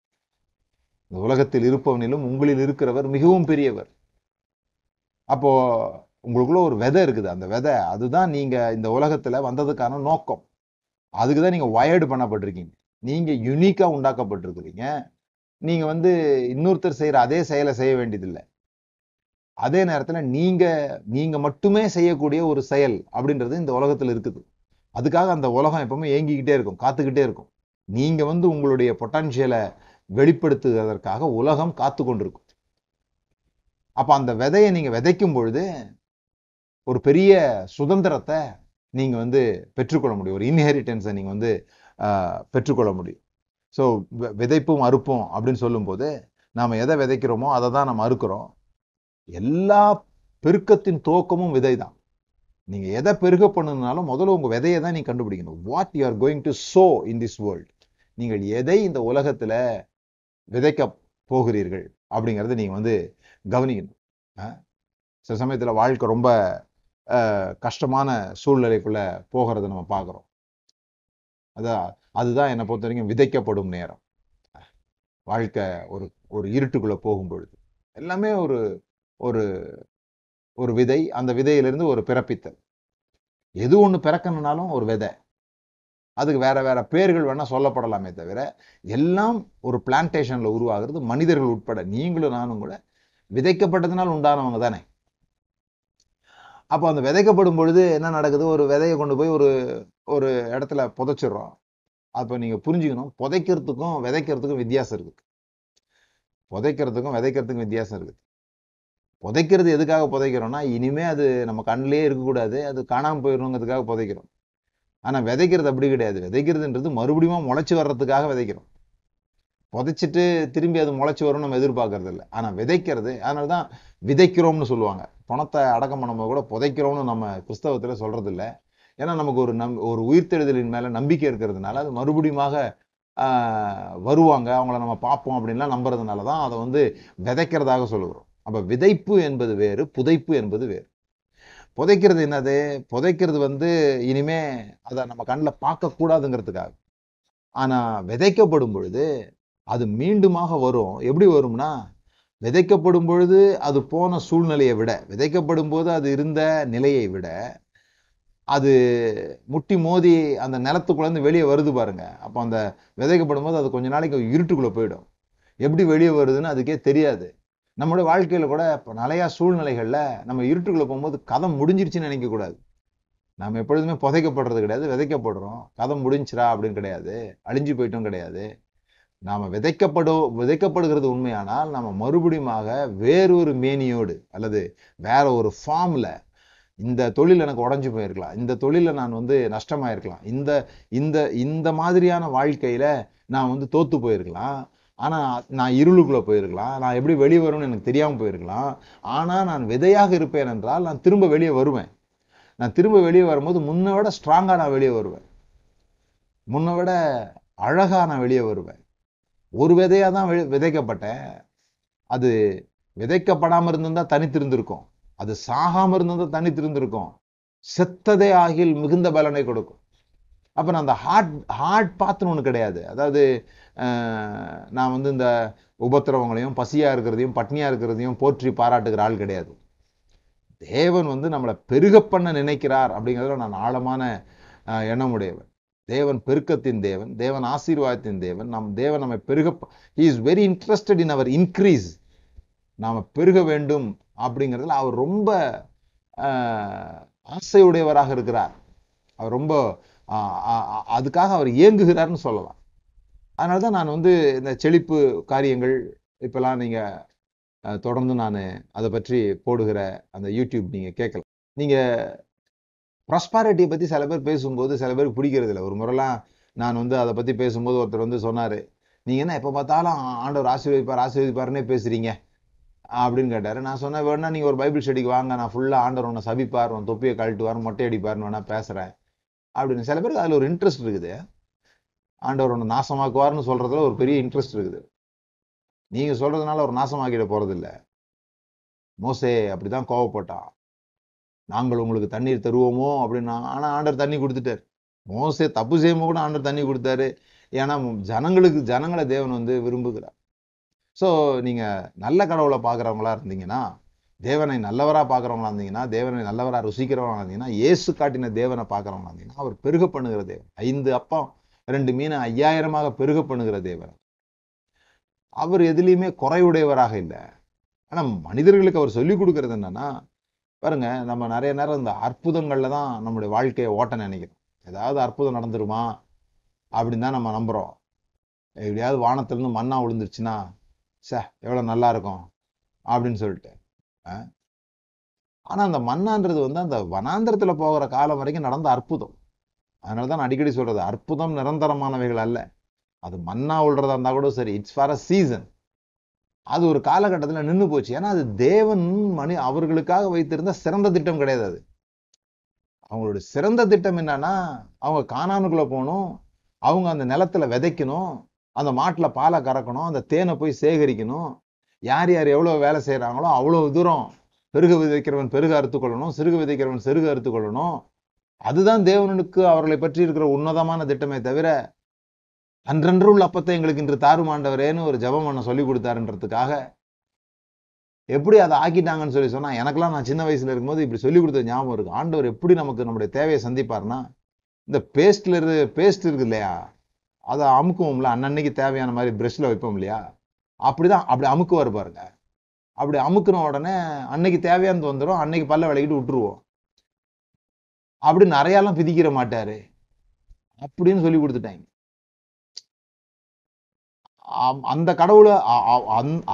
இந்த உலகத்தில் இருப்பவனிலும் உங்களில் இருக்கிறவர் மிகவும் பெரியவர். அப்போது உங்களுக்குள்ள ஒரு விதை இருக்குது. அந்த விதை அதுதான் நீங்கள் இந்த உலகத்தில் வந்ததுக்கான நோக்கம். அதுக்கு தான் நீங்கள் வயர்டு பண்ணப்பட்டிருக்கீங்க நீங்கள் யுனிக்காக உண்டாக்கப்பட்டிருக்கிறீங்க. நீங்கள் வந்து இன்னொருத்தர் செய்கிற அதே செயலை செய்ய வேண்டியதில்லை. அதே நேரத்தில் நீங்கள் நீங்கள் மட்டுமே செய்யக்கூடிய ஒரு செயல் அப்படின்றது இந்த உலகத்தில் இருக்குது. அதுக்காக அந்த உலகம் எப்பவுமே ஏங்கிக்கிட்டே இருக்கும் காத்துக்கிட்டே இருக்கும். நீங்கள் வந்து உங்களுடைய பொட்டன்ஷியலை வெளிப்படுத்துவதற்காக உலகம் காத்து கொண்டிருக்கும் அப்போ அந்த விதையை நீங்கள் விதைக்கும் பொழுது ஒரு பெரிய சுதந்திரத்தை நீங்கள் வந்து பெற்றுக்கொள்ள முடியும். ஒரு இன்ஹெரிட்டன்ஸை நீங்கள் வந்து பெற்றுக்கொள்ள முடியும். ஸோ விதைப்பும் அறுப்பும் அப்படின்னு சொல்லும்போது நாம் எதை விதைக்கிறோமோ அதை தான் நம்ம அறுக்கிறோம். எல்லா பெருக்கத்தின் துவக்கமும் விதை தான். நீங்கள் எதை பெருக பண்ணுனாலும் முதல்ல உங்கள் விதையை தான் நீங்கள் கண்டுபிடிக்கணும். What you are going to sow in this world நீங்கள் எதை இந்த உலகத்தில் விதைக்க போகிறீர்கள் அப்படிங்கிறத நீங்கள் வந்து கவனிக்கணும். சில சமயத்துல வாழ்க்கை ரொம்ப கஷ்டமான சூழ்நிலைக்குள்ள போகிறத நம்ம பார்க்குறோம் அதான் அதுதான் என்னை பொறுத்த வரைக்கும் விதைக்கப்படும் நேரம். வாழ்க்கை ஒரு ஒரு இருட்டுக்குள்ள போகும் பொழுது எல்லாமே ஒரு ஒரு ஒரு விதை அந்த விதையிலிருந்து ஒரு பிறப்பித்தல். எது ஒண்ணு பிறக்கணும்னாலும் ஒரு விதை. அதுக்கு வேற வேற பேர்கள் வேணா சொல்லப்படலாமே தவிர எல்லாம் ஒரு பிளான்டேஷனில் உருவாகிறது மனிதர்கள் உட்பட நீங்களும் நானும் கூட விதைக்கப்பட்டதுனால் உண்டானவங்க தானே. அப்போ அந்த விதைக்கப்படும் பொழுது என்ன நடக்குது? ஒரு விதையை கொண்டு போய் ஒரு ஒரு இடத்துல புதைச்சிடுறோம். அப்போ நீங்க புரிஞ்சுக்கணும் புதைக்கிறதுக்கும் விதைக்கிறதுக்கும் வித்தியாசம் இருக்குது புதைக்கிறதுக்கும் விதைக்கிறதுக்கும் வித்தியாசம் இருக்குது புதைக்கிறது எதுக்காக புதைக்கிறோம்னா இனிமே அது நம்ம கண்ணிலேயே இருக்கக்கூடாது அது காணாமல் போயிடணுங்கிறதுக்காக புதைக்கிறோம். ஆனா விதைக்கிறது அப்படி கிடையாது. விதைக்கிறதுன்றது மறுபடியும் முளைச்சி வர்றதுக்காக விதைக்கிறோம். புதைச்சிட்டு திரும்பி அது முளைச்சி வரும்னு நம்ம எதிர்பார்க்கறது இல்லை. ஆனால் விதைக்கிறது அதனால தான் விதைக்கிறோம்னு சொல்லுவாங்க. பணத்தை அடக்கம் பண்ணும்போது கூட புதைக்கிறோம்னு நம்ம கிறிஸ்தவத்தில் சொல்கிறது இல்லை. ஏன்னா நமக்கு ஒரு நம் ஒரு உயிர்த்தெழுதலின் மேலே நம்பிக்கை இருக்கிறதுனால அது மறுபடியுமாக வருவாங்க. அவங்கள நம்ம பார்ப்போம் அப்படின்லாம் நம்புறதுனால தான் அதை வந்து விதைக்கிறதாக சொல்லுகிறோம். அப்போ விதைப்பு என்பது வேறு புதைப்பு என்பது வேறு. புதைக்கிறது என்னது? புதைக்கிறது வந்து இனிமே அதை நம்ம கண்ணில் பார்க்கக்கூடாதுங்கிறதுக்காக. ஆனால் விதைக்கப்படும் பொழுது அது மீண்டுமாக வரும். எப்படி வரும்னா விதைக்கப்படும் பொழுது அது போன சூழ்நிலையை விட விதைக்கப்படும் போது அது இருந்த நிலையை விட அது முட்டி மோதி அந்த நிலத்துக்குள்ளேருந்து வெளியே வருது பாருங்க. அப்போ அந்த விதைக்கப்படும் போது அது கொஞ்ச நாளைக்கு இருட்டுக்குள்ளே போயிடும். எப்படி வெளியே வருதுன்னு அதுக்கே தெரியாது. நம்மளுடைய வாழ்க்கையில் கூட இப்போ நிறையா சூழ்நிலைகளில் நம்ம இருட்டுக்குள்ளே போகும்போது கதம் முடிஞ்சிருச்சுன்னு நினைக்கக்கூடாது நம்ம எப்பொழுதுமே புதைக்கப்படுறது கிடையாது விதைக்கப்படுறோம். கதம் முடிஞ்சிரா அப்படின்னு கிடையாது. அழிஞ்சு போயிட்டும் கிடையாது. நாம் விதைக்கப்படோ விதைக்கப்படுகிறது உண்மையானால் நம்ம மறுபடியுமாக வேறொரு மேனியோடு அல்லது வேற ஒரு ஃபார்மில் இந்த தொழில் எனக்கு உடஞ்சி போயிருக்கலாம். இந்த தொழிலில் நான் வந்து நஷ்டமாயிருக்கலாம். இந்த இந்த இந்த மாதிரியான வாழ்க்கையில் நான் வந்து தோற்று போயிருக்கலாம். ஆனால் நான் இருளுக்குள்ளே போயிருக்கலாம். நான் எப்படி வெளியே வரும்னு எனக்கு தெரியாமல் போயிருக்கலாம். ஆனால் நான் விதையாக இருப்பேன் என்றால் நான் திரும்ப வெளியே வருவேன். நான் திரும்ப வெளியே வரும்போது முன்னை விட ஸ்ட்ராங்காக நான் வெளியே வருவேன். முன்னை விட அழகாக நான் வெளியே வருவேன். ஒரு விதையாக தான் விதைக்கப்பட்டேன். அது விதைக்கப்படாமல் இருந்திருந்தால் தனித்திருந்திருக்கும். அது சாகாமல் இருந்திருந்தால் தனித்திருந்திருக்கும். செத்ததே ஆகில் மிகுந்த பலனை கொடுக்கும். அப்போ நான் அந்த ஹார்ட் ஹார்ட் பாத்துன்னு ஒன்று கிடையாது. அதாவது நான் வந்து இந்த உபத்திரவங்களையும் பசியாக இருக்கிறதையும் பட்னியாக இருக்கிறதையும் போற்றி பாராட்டுகிற ஆள் கிடையாது. தேவன் வந்து நம்மளை பெருக பண்ண நினைக்கிறார் அப்படிங்கிறதுல நான் ஆழமான எண்ணமுடையவன். தேவன் பெருக்கத்தின் தேவன் தேவன் ஆசீர்வாதத்தின் தேவன். நம் தேவன் நம்மை பெருக he is very interested in our increase நாம் பெருக வேண்டும் அப்படிங்கிறதுல அவர் ரொம்ப ஆசையுடையவராக இருக்கிறார். அவர் ரொம்ப அதுக்காக அவர் இயங்குகிறார்னு சொல்லலாம். அதனால தான் நான் வந்து இந்த செழிப்பு காரியங்கள் இப்போல்லாம் நீங்கள் தொடர்ந்து நான் அதை பற்றி போடுகிற அந்த யூடியூப் நீங்கள் கேட்கலாம். நீங்கள் ப்ராஸ்பாரிட்டியை பற்றி சில பேர் பேசும்போது சில பேருக்கு பிடிக்கிறது இல்லை ஒரு முறைலாம் நான் வந்து அதை பற்றி பேசும்போது ஒருத்தர் வந்து சொன்னார் நீங்கள் என்ன எப்போ பார்த்தாலும் ஆண்டவர் ஆசீர்வதிப்பார் ஆசீர்வதிப்பாருன்னே பேசுகிறீங்க அப்படின்னு கேட்டார். நான் சொன்னேன் வேணா நீங்கள் ஒரு பைபிள் ஸ்டடிக்கு வாங்க நான் ஃபுல்லாக ஆண்டவர் உன்னை சபிப்பார் உன் தொப்பியை கழட்டுவார் மொட்டை அடிப்பார்னு வேணா பேசுகிறேன் அப்படின்னு. சில பேருக்கு அதில் ஒரு இன்ட்ரெஸ்ட் இருக்குது. ஆண்டவர் உன்னை நாசமாக்குவார்னு சொல்கிறதுல ஒரு பெரிய இன்ட்ரெஸ்ட் இருக்குது. நீங்கள் சொல்கிறதுனால ஒரு நாசமாக்கிட போகிறதில்ல மோசே அப்படி அப்படிதான் கோவப்பட்டான். நாங்கள் உங்களுக்கு தண்ணீர் தருவோமோ அப்படின்னா ஆனா ஆண்டர் தண்ணி கொடுத்துட்டார். மோசே தப்பு செய்யும்போது கூட ஆண்டர் தண்ணி கொடுத்தாரு. ஏன்னா ஜனங்களுக்கு ஜனங்களை தேவன் வந்து விரும்புகிறார். சோ நீங்க நல்ல கடவுளை பார்க்குறவங்களா இருந்தீங்கன்னா தேவனை நல்லவரா பார்க்குறவங்களா இருந்தீங்கன்னா தேவனை நல்லவரா ருசிக்கிறவங்களா இருந்தீங்கன்னா ஏசு காட்டின தேவனை பார்க்கறவங்களா இருந்தீங்கன்னா அவர் பெருக பண்ணுகிற தேவன். ஐந்து அப்பம் ரெண்டு மீன் ஐயாயிரமாக பெருக பண்ணுகிற தேவன். அவர் எதுலேயுமே குறையுடையவராக இல்லை. ஆனா மனிதர்களுக்கு அவர் சொல்லிக் கொடுக்கறது என்னன்னா பாருங்க நம்ம நிறைய நேரம் இந்த அற்புதங்கள்ல தான் நம்முடைய வாழ்க்கையை ஓட்ட நினைக்கிறோம். ஏதாவது அற்புதம் நடந்துருமா? அப்படின்னு தான் நம்ம நம்புறோம். எப்படியாவது வானத்துலேருந்து மண்ணாக மண்ணா விழுந்துருச்சுன்னா சே எவ்வளோ நல்லா இருக்கும் அப்படின்னு சொல்லிட்டு. ஆனால் அந்த மண்ணான்றது வந்து அந்த வனாந்திரத்தில் போகிற காலம் வரைக்கும் நடந்த அற்புதம். அதனால நான் அடிக்கடி சொல்றது அற்புதம் நிரந்தரமானவைகள் அல்ல. அது மண்ணா விழுறதா இருந்தால் கூட சரி இட்ஸ் ஃபார் அ சீசன் அது ஒரு காலகட்டத்தில் நின்று போச்சு. ஏன்னா அது தேவன் மணி அவர்களுக்காக வைத்திருந்த சிறந்த திட்டம் கிடையாது அது. அவங்களுடைய சிறந்த திட்டம் என்னன்னா அவங்க காணானுக்குள்ள போகணும். அவங்க அந்த நிலத்துல விதைக்கணும். அந்த மாட்டில் பாலை கறக்கணும். அந்த தேனை போய் சேகரிக்கணும். யார் யார் எவ்வளோ வேலை செய்கிறாங்களோ அவ்வளோ தூரம் பெருக விதைக்கிறவன் பெருக அறுத்து கொள்ளணும். சிறுக விதைக்கிறவன் சிறுக அறுத்து கொள்ளணும். அதுதான் தேவனுக்கு அவர்களை பற்றி இருக்கிற உன்னதமான திட்டமே தவிர அன்றன்று உள்ள அப்பத்தை எங்களுக்கு இன்று தாருமாண்டவரேன்னு ஒரு ஜபம் பண்ண சொல்லி கொடுத்தாருன்றதுக்காக எப்படி அதை ஆக்கிட்டாங்கன்னு சொல்லி சொன்னால் எனக்கெல்லாம் நான் சின்ன வயசுல இருக்கும்போது இப்படி சொல்லி கொடுத்த ஞாபகம் இருக்கு. ஆண்டவர் எப்படி நமக்கு நம்முடைய தேவையை சந்திப்பார்னா இந்த பேஸ்ட்ல இருந்து பேஸ்ட் இருக்கு இல்லையா? அதை அமுக்குவோம்ல அன்னன்னைக்கு தேவையான மாதிரி ப்ரெஷ்ஷில் வைப்போம் இல்லையா? அப்படிதான் அப்படி அமுக்குவார் பாருங்க. அப்படி அமுக்குன உடனே அன்னைக்கு தேவையானது வந்துடும் அன்னைக்கு பல்ல விளக்கிட்டு விட்டுருவோம். அப்படி நிறையாலாம் பிதிக்கிற மாட்டாரு. அப்படின்னு சொல்லி கொடுத்துட்டாங்க. அந்த கடவுளை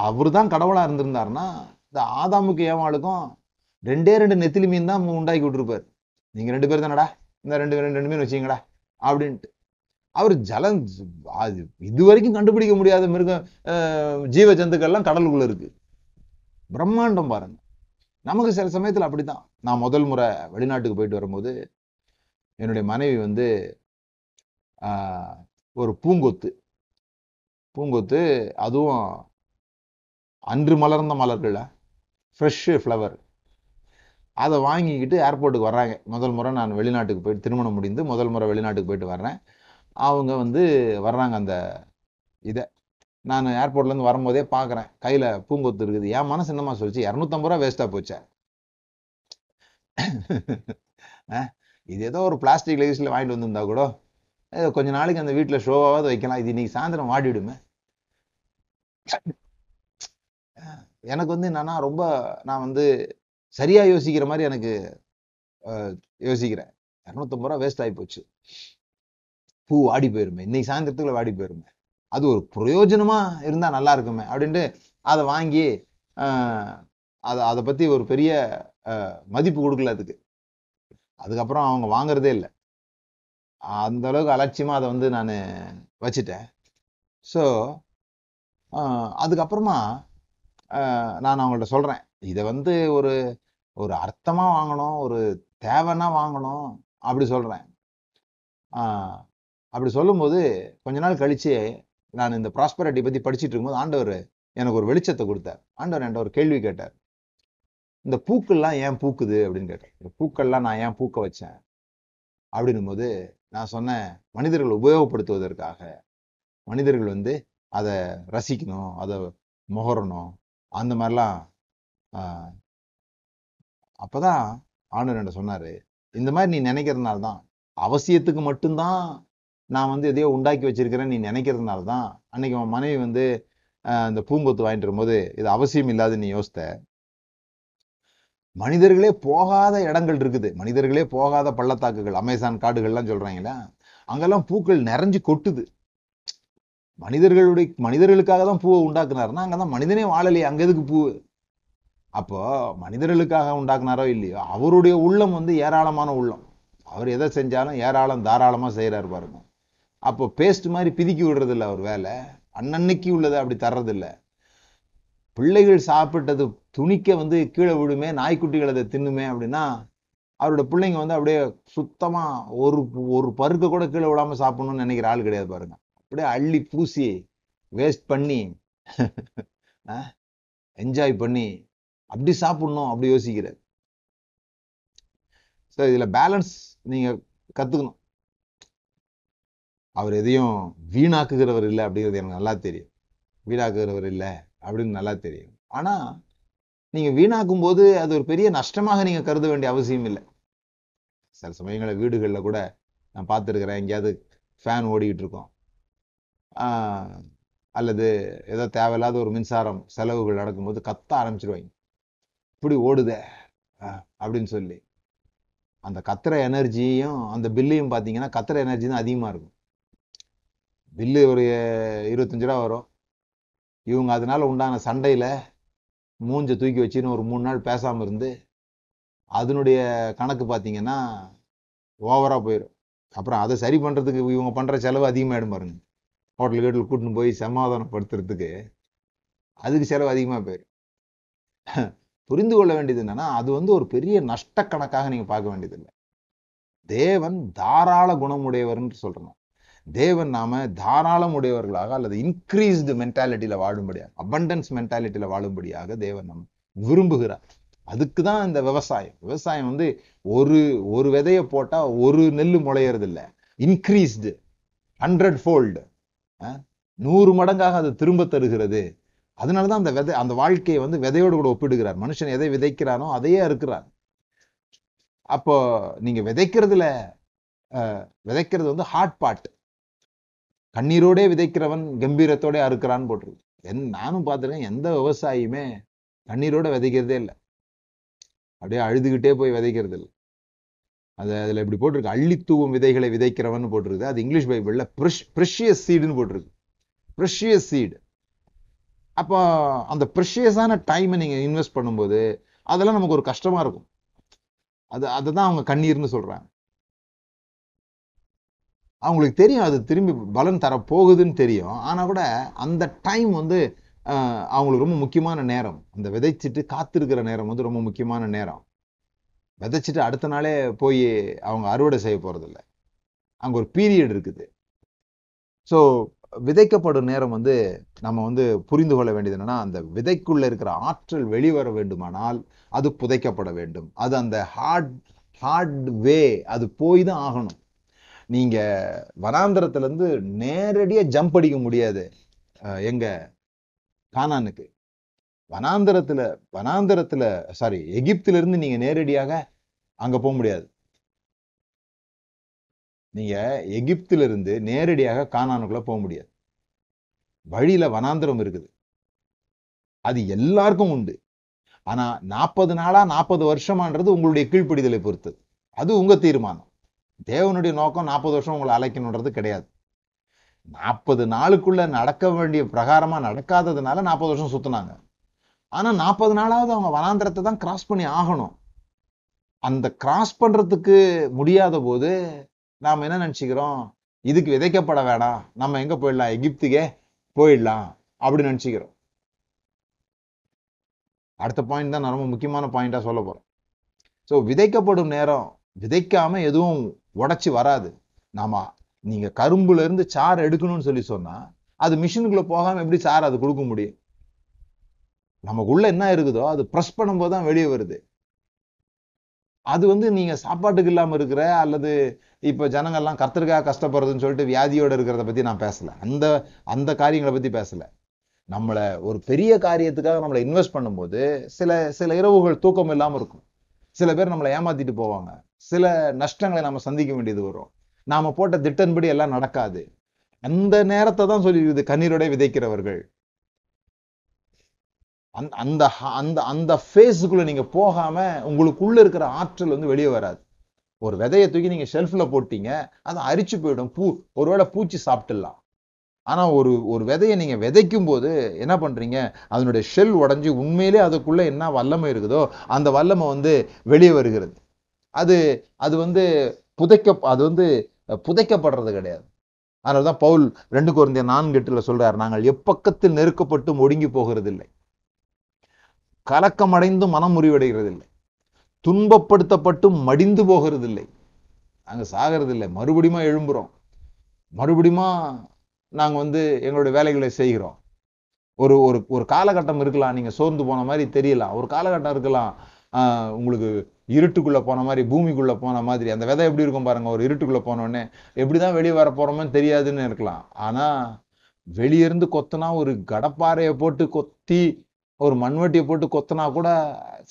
அவர் தான் கடவுளாக இருந்திருந்தாருன்னா இந்த ஆதாமுக்கு ஏவாளுக்கும் ரெண்டே ரெண்டு நெத்திலி மீன் தான் உண்டாக்கி விட்டுருப்பார். நீங்கள் ரெண்டு பேர் தானடா? இந்த ரெண்டு ரெண்டு ரெண்டு மீன் வச்சீங்கடா அப்படின்ட்டு. அவர் ஜலம் அது இது வரைக்கும் கண்டுபிடிக்க முடியாத மிருகம் ஜீவ ஜந்துக்கள்லாம் கடலுக்குள்ள இருக்கு. பிரம்மாண்டம் பாருங்க. நமக்கு சில சமயத்தில் அப்படி தான் நான் முதல் முறை வெளிநாட்டுக்கு போயிட்டு வரும்போது என்னுடைய மனைவி வந்து ஒரு பூங்கொத்து. பூங்கொத்து அதுவும் அன்று மலர்ந்த மலர்கள் ஃப்ரெஷ்ஷு ஃப்ளவர் அதை வாங்கிக்கிட்டு ஏர்போர்ட்டுக்கு வர்றாங்க. முதல் முறை நான் வெளிநாட்டுக்கு போயிட்டு திருமணம் முடிந்து முதல் முறை வெளிநாட்டுக்கு போயிட்டு வர்றேன். அவங்க வந்து வர்றாங்க அந்த இதை. நான் ஏர்போர்ட்லேருந்து வரும்போதே பார்க்குறேன். கையில் பூங்கொத்து இருக்குது. என் மனசு என்னமா சொல்லிச்சு? இரநூத்தம்பது ரூபா வேஸ்ட்டாக போச்சே. இது ஏதோ ஒரு பிளாஸ்டிக் லைஸில் வாங்கிட்டு வந்திருந்தா கூட? கொஞ்ச நாளைக்கு அந்த வீட்டில் ஷோவாவது வைக்கலாம். இது இன்னைக்கு சாயந்தரம் வாடிடுமே. எனக்கு வந்து என்னன்னா ரொம்ப நான் வந்து சரியா யோசிக்கிற மாதிரி எனக்கு அஹ், யோசிக்கிறேன். இரநூத்தம்பது ரூபா வேஸ்ட் ஆகி போச்சு. பூ வாடி போயிருமே. இன்னைக்கு சாயந்தரத்துக்குள்ள வாடி போயிருமே. அது ஒரு பிரயோஜனமா இருந்தா நல்லா இருக்குமே அப்படின்ட்டு அதை வாங்கி அதை அதை பத்தி ஒரு பெரிய அஹ், மதிப்பு கொடுக்கல அதுக்கு. அதுக்கப்புறம் அவங்க வாங்குறதே இல்லை. அந்த அளவுக்கு அலட்சியமாக அதை வந்து நான் வச்சுட்டேன். ஸோ அதுக்கப்புறமா நான் அவங்கள்ட்ட சொல்கிறேன் இதை வந்து ஒரு ஒரு அர்த்தமாக வாங்கணும் ஒரு தேவைன்னா வாங்கணும் அப்படி சொல்கிறேன் அப்படி சொல்லும்போது கொஞ்ச நாள் கழிச்சு நான் இந்த ப்ராஸ்பரிட்டி பற்றி படிச்சிட்டு இருக்கும்போது ஆண்டவர் எனக்கு ஒரு வெளிச்சத்தை கொடுத்தார். ஆண்டவர் என்கிட்ட ஒரு கேள்வி கேட்டார். இந்த பூக்கள்லாம் ஏன் பூக்குது அப்படின்னு கேட்டார். இந்த பூக்கள்லாம் நான் ஏன் பூக்க வச்சேன்? அப்படின்னும் போது நான் சொன்னேன் மனிதர்கள் உபயோகப்படுத்துவதற்காக. மனிதர்கள் வந்து அதை ரசிக்கணும் அதை முகரணும். அந்த மாதிரிலாம் ஆஹ், அப்பதான் ஆண்டவர் என்கிட்ட சொன்னாரு. இந்த மாதிரி நீ நினைக்கிறதுனால தான் அவசியத்துக்கு மட்டும்தான் நான் வந்து எதையோ உண்டாக்கி வச்சிருக்கிறேன் நீ நினைக்கிறதுனால தான் அன்னைக்கு உன் மனைவி வந்து ஆஹ், இந்த பூங்கொத்து வாங்கிட்டு வரும்போது இது அவசியம் இல்லாத நீ யோசித்த. மனிதர்களே போகாத இடங்கள் இருக்குது. மனிதர்களே போகாத பள்ளத்தாக்குகள் அமேசான் காடுகள்லாம் சொல்றாங்களா? அங்கெல்லாம் பூக்கள் நிறைஞ்சு கொட்டுது. மனிதர்களுடைய மனிதர்களுக்காக தான் பூவை உண்டாக்குனாருன்னா அங்கதான் மனிதனே வாழலையே அங்கே எதுக்கு பூ அப்போ மனிதர்களுக்காக உண்டாக்குனாரோ இல்லையோ அவருடைய உள்ளம் வந்து ஏராளமான உள்ளம். அவர் எதை செஞ்சாலும் ஏராளம் தாராளமா செய்யறாரு பாருங்க. அப்போ பேஸ்ட் மாதிரி பிதுக்கி விடுறதில்ல அவர் வேலை. அன்னன்னைக்கு உள்ளதை அப்படி தர்றதில்ல. பிள்ளைகள் சாப்பிட்டது துணிக்க வந்து கீழே விழுமே நாய்க்குட்டிகள் அதை தின்னுமே அப்படின்னா அவரோட பிள்ளைங்க வந்து அப்படியே சுத்தமா ஒரு ஒரு பருக்க கூட கீழே விழாம சாப்பிடணும்னு நினைக்கிற ஆள் கிடையாது பாருங்க. அப்படியே அள்ளி பூசி வேஸ்ட் பண்ணி என்ஜாய் பண்ணி அப்படி சாப்பிடணும் அப்படி யோசிக்கிறார். ஸோ இதுல பேலன்ஸ் நீங்க கத்துக்கணும். அவர் எதையும் வீணாக்குகிறவர் இல்லை அப்படிங்கிறது எனக்கு நல்லா தெரியும். வீணாக்குகிறவர் இல்லை அப்படின்னு நல்லா தெரியும். ஆனா நீங்க வீணாக்கும் போது அது ஒரு பெரிய நஷ்டமாக நீங்க கருத வேண்டிய அவசியம் இல்லை. சில சமயங்களில் வீடுகளில் கூட நான் பார்த்துருக்குறேன் எங்கேயாவது ஃபேன் ஓடிக்கிட்டு இருக்கோம். அல்லது ஏதோ தேவையில்லாத ஒரு மின்சாரம் செலவுகள் நடக்கும்போது கத்த ஆரம்பிச்சிருவாங்க. இப்படி ஓடுதே அப்படின்னு சொல்லி. அந்த கத்துற எனர்ஜியும் அந்த பில்லையும் பார்த்தீங்கன்னா கத்துற எனர்ஜி தான் அதிகமாக இருக்கும். பில்லு ஒரு இருபத்தஞ்சு ரூபா வரும். இவங்க அதனால உண்டான சண்டையில் மூஞ்ச தூக்கி வச்சுன்னு ஒரு மூணு நாள் பேசாமல் இருந்து அதனுடைய கணக்கு பார்த்தீங்கன்னா ஓவராக போயிடும் அப்புறம் அதை சரி பண்ணுறதுக்கு இவங்க பண்ணுற செலவு அதிகமாகிடும் பாருங்க. ஹோட்டல் கேட்டில் கூட்டின்னு போய் சமாதானப்படுத்துறதுக்கு அதுக்கு செலவு அதிகமாக போயிடும் புரிந்து கொள்ள வேண்டியது என்னன்னா அது வந்து ஒரு பெரிய நஷ்ட கணக்காக நீங்கள் பார்க்க வேண்டியதில்லை. தேவன் தாராள குணமுடையவர்னு சொல்கிறோம் தேவன் நாம தாராளம் உடையவர்களாக அல்லது இன்க்ரீஸ்டு மென்டாலிட்டியில வாழும்படியாக அபண்டன்ஸ் மென்டாலிட்டியில வாழும்படியாக தேவன் நம்ம விரும்புகிறார். அதுக்கு தான் இந்த விவசாயம். விவசாயம் வந்து ஒரு ஒரு விதையை போட்டா ஒரு நெல் முளையறது இல்லை இன்க்ரீஸ்டு ஹண்ட்ரட் ஃபோல்டு நூறு மடங்காக அது திரும்ப தருகிறது. அதனாலதான் அந்த விதை அந்த வாழ்க்கையை வந்து விதையோடு கூட ஒப்பிடுகிறார். மனுஷன் எதை விதைக்கிறானோ அதையே அறுக்கிறார். அப்போ நீங்க விதைக்கிறதுல விதைக்கிறது வந்து ஹார்ட் பார்ட் கண்ணீரோடே விதைக்கிறவன் கம்பீரத்தோட அறுக்கிறான்னு போட்டிருக்கு. என் நானும் பார்த்துருக்கேன் எந்த விவசாயியுமே கண்ணீரோட விதைக்கிறதே இல்லை. அப்படியே அழுதுகிட்டே போய் விதைக்கிறது இல்லை. அது அதுல இப்படி போட்டிருக்கு. அள்ளித்தூவும் விதைகளை விதைக்கிறவன் போட்டிருக்குது. அது இங்கிலீஷ் பைபிள்ல ப்ரிஷியஸ் சீடுன்னு போட்டிருக்கு ப்ரிஷியஸ் சீடு. அப்போ அந்த ப்ரெஷியஸான டைமை நீங்க இன்வெஸ்ட் பண்ணும்போது அதெல்லாம் நமக்கு ஒரு கஷ்டமா இருக்கும். அது அதை தான் அவங்க கண்ணீர்னு சொல்றாங்க. அவங்களுக்கு தெரியும் அது திரும்பி பலன் தரப்போகுதுன்னு தெரியும். ஆனால் கூட அந்த டைம் வந்து அவங்களுக்கு ரொம்ப முக்கியமான நேரம். அந்த விதைச்சிட்டு காத்திருக்கிற நேரம் வந்து ரொம்ப முக்கியமான நேரம். விதைச்சிட்டு அடுத்த நாளே போய் அவங்க அறுவடை செய்ய போகிறதில்ல அங்கே ஒரு பீரியட் இருக்குது. ஸோ விதைக்கப்படும் நேரம் வந்து நம்ம வந்து புரிந்து கொள்ள வேண்டியது என்னன்னா அந்த விதைக்குள்ள இருக்கிற ஆற்றல் வெளிவர வேண்டுமானால் அது புதைக்கப்பட வேண்டும். அது அந்த ஹார்ட் ஹார்ட் வே அது போய் தான் ஆகணும். நீங்க வனாந்திரத்துல இருந்து நேரடியா ஜம்ப் அடிக்க முடியாது அஹ் எங்க கானானுக்கு. வனாந்திரத்துல வனாந்திரத்துல சாரி எகிப்தில இருந்து நீங்க நேரடியாக அங்க போக முடியாது. நீங்க எகிப்துல இருந்து நேரடியாக கானானுக்குள்ள போக முடியாது. வழியில வனாந்திரம் இருக்குது. அது எல்லாருக்கும் உண்டு. ஆனா நாற்பது நாளா நாற்பது வருஷமான்றது உங்களுடைய கீழ்ப்படிதலை பொறுத்தது. அது உங்க தீர்மானம். தேவனுடைய நோக்கம் நாற்பது வருஷம் உங்களை அழைக்கணுன்றது கிடையாது. நாற்பது நாளுக்குள்ள நடக்க வேண்டிய பிரகாரமா நடக்காததுனால நாற்பது வருஷம் சுத்தினாங்க. ஆனா நாற்பது நாளாவது அவங்க வனாந்திரத்தை தான் கிராஸ் பண்ணி ஆகணும். அந்த கிராஸ் பண்றதுக்கு முடியாத போது நாம் என்ன நினச்சிக்கிறோம்? இதுக்கு விதைக்கப்பட வேணாம். நம்ம எங்க போயிடலாம்? எகிப்துக்கே போயிடலாம் அப்படி நினச்சிக்கிறோம். அடுத்த பாயிண்ட் தான் நான் ரொம்ப முக்கியமான பாயிண்டா சொல்ல போறோம் ஸோ விதைக்கப்படும் நேரம் விதைக்காம எதுவும் உடச்சி வராது. நாம நீங்க கரும்புல இருந்து சாறு எடுக்கணும்னு சொல்லி சொன்னா அது மிஷினுக்குள்ள போகாம எப்படி சாறு அது கொடுக்க முடியும்? நமக்குள்ள என்ன இருக்குதோ அது ப்ரெஸ் பண்ணும்போது தான் வெளியே வருது. அது வந்து நீங்க சாப்பாட்டுக்கு இல்லாம இருக்கிற அல்லது இப்ப ஜனங்கள்லாம் கர்த்தருக்காக கஷ்டப்படுறதுன்னு சொல்லிட்டு வியாதியோட இருக்கிறத பத்தி நான் பேசல. அந்த அந்த காரியங்களை பத்தி பேசல. நம்மளை ஒரு பெரிய காரியத்துக்காக நம்மளை இன்வெஸ்ட் பண்ணும்போது சில சில இரவுகள் தூக்கம் இல்லாமல் இருக்கும். சில பேர் நம்மளை ஏமாத்திட்டு போவாங்க. சில நஷ்டங்களை நம்ம சந்திக்க வேண்டியது வரும். நாம போட்ட திட்டன்படி எல்லாம் நடக்காது. அந்த நேரத்தை தான் சொல்லியிருக்குது கண்ணீரோட விதைக்கிறவர்கள். அந்த அந்த அந்த அந்த ஃபேஸுக்குள்ள நீங்க போகாம உங்களுக்குள்ள இருக்கிற ஆற்றல் வந்து வெளியே வராது. ஒரு விதையை தூக்கி நீங்க ஷெல்ஃப்ல போட்டீங்க அது அரிச்சு போயிடும். பூ ஒருவேளை பூச்சி சாப்பிட்டுடலாம். ஆனா ஒரு ஒரு விதையை நீங்க விதைக்கும் போது என்ன பண்றீங்க? அதனுடைய ஷெல் உடைஞ்சு உண்மையிலே அதுக்குள்ள என்ன வல்லமை இருக்குதோ அந்த வல்லமை வந்து வெளியே வருகிறது. அது அது வந்து புதைக்க அது வந்து புதைக்கப்படுறது கிடையாது. அதனாலதான் பவுல் ரெண்டு குழந்தைய நான்கு எட்டுல சொல்றாரு நாங்கள் எப்பக்கத்தில் நெருக்கப்பட்டும் ஒடுங்கி போகிறதில்லை. கலக்கமடைந்து மனம் முறிவடைகிறதில்லை. துன்பப்படுத்தப்பட்டும் மடிந்து போகிறதில்லை. நாங்கள் சாகிறதில்லை. மறுபடியும் எழும்புறோம். மறுபடியும் நாங்க வந்து எங்களுடைய வேலைகளை செய்கிறோம். ஒரு ஒரு ஒரு காலகட்டம் இருக்கலாம். நீங்க சோர்ந்து போன மாதிரி தெரியலாம். ஒரு காலகட்டம் இருக்கலாம். உங்களுக்கு இருட்டுக்குள்ளே போன மாதிரி பூமிக்குள்ளே போன மாதிரி அந்த விதை எப்படி இருக்கும் பாருங்கள் ஒரு இருட்டுக்குள்ளே போனோடனே எப்படி தான் வெளியே வர போகிறோமோன்னு தெரியாதுன்னு இருக்கலாம். ஆனால் வெளியேருந்து கொத்தினா ஒரு கடப்பாறையை போட்டு கொத்தி ஒரு மண்வெட்டியை போட்டு கொத்தினா கூட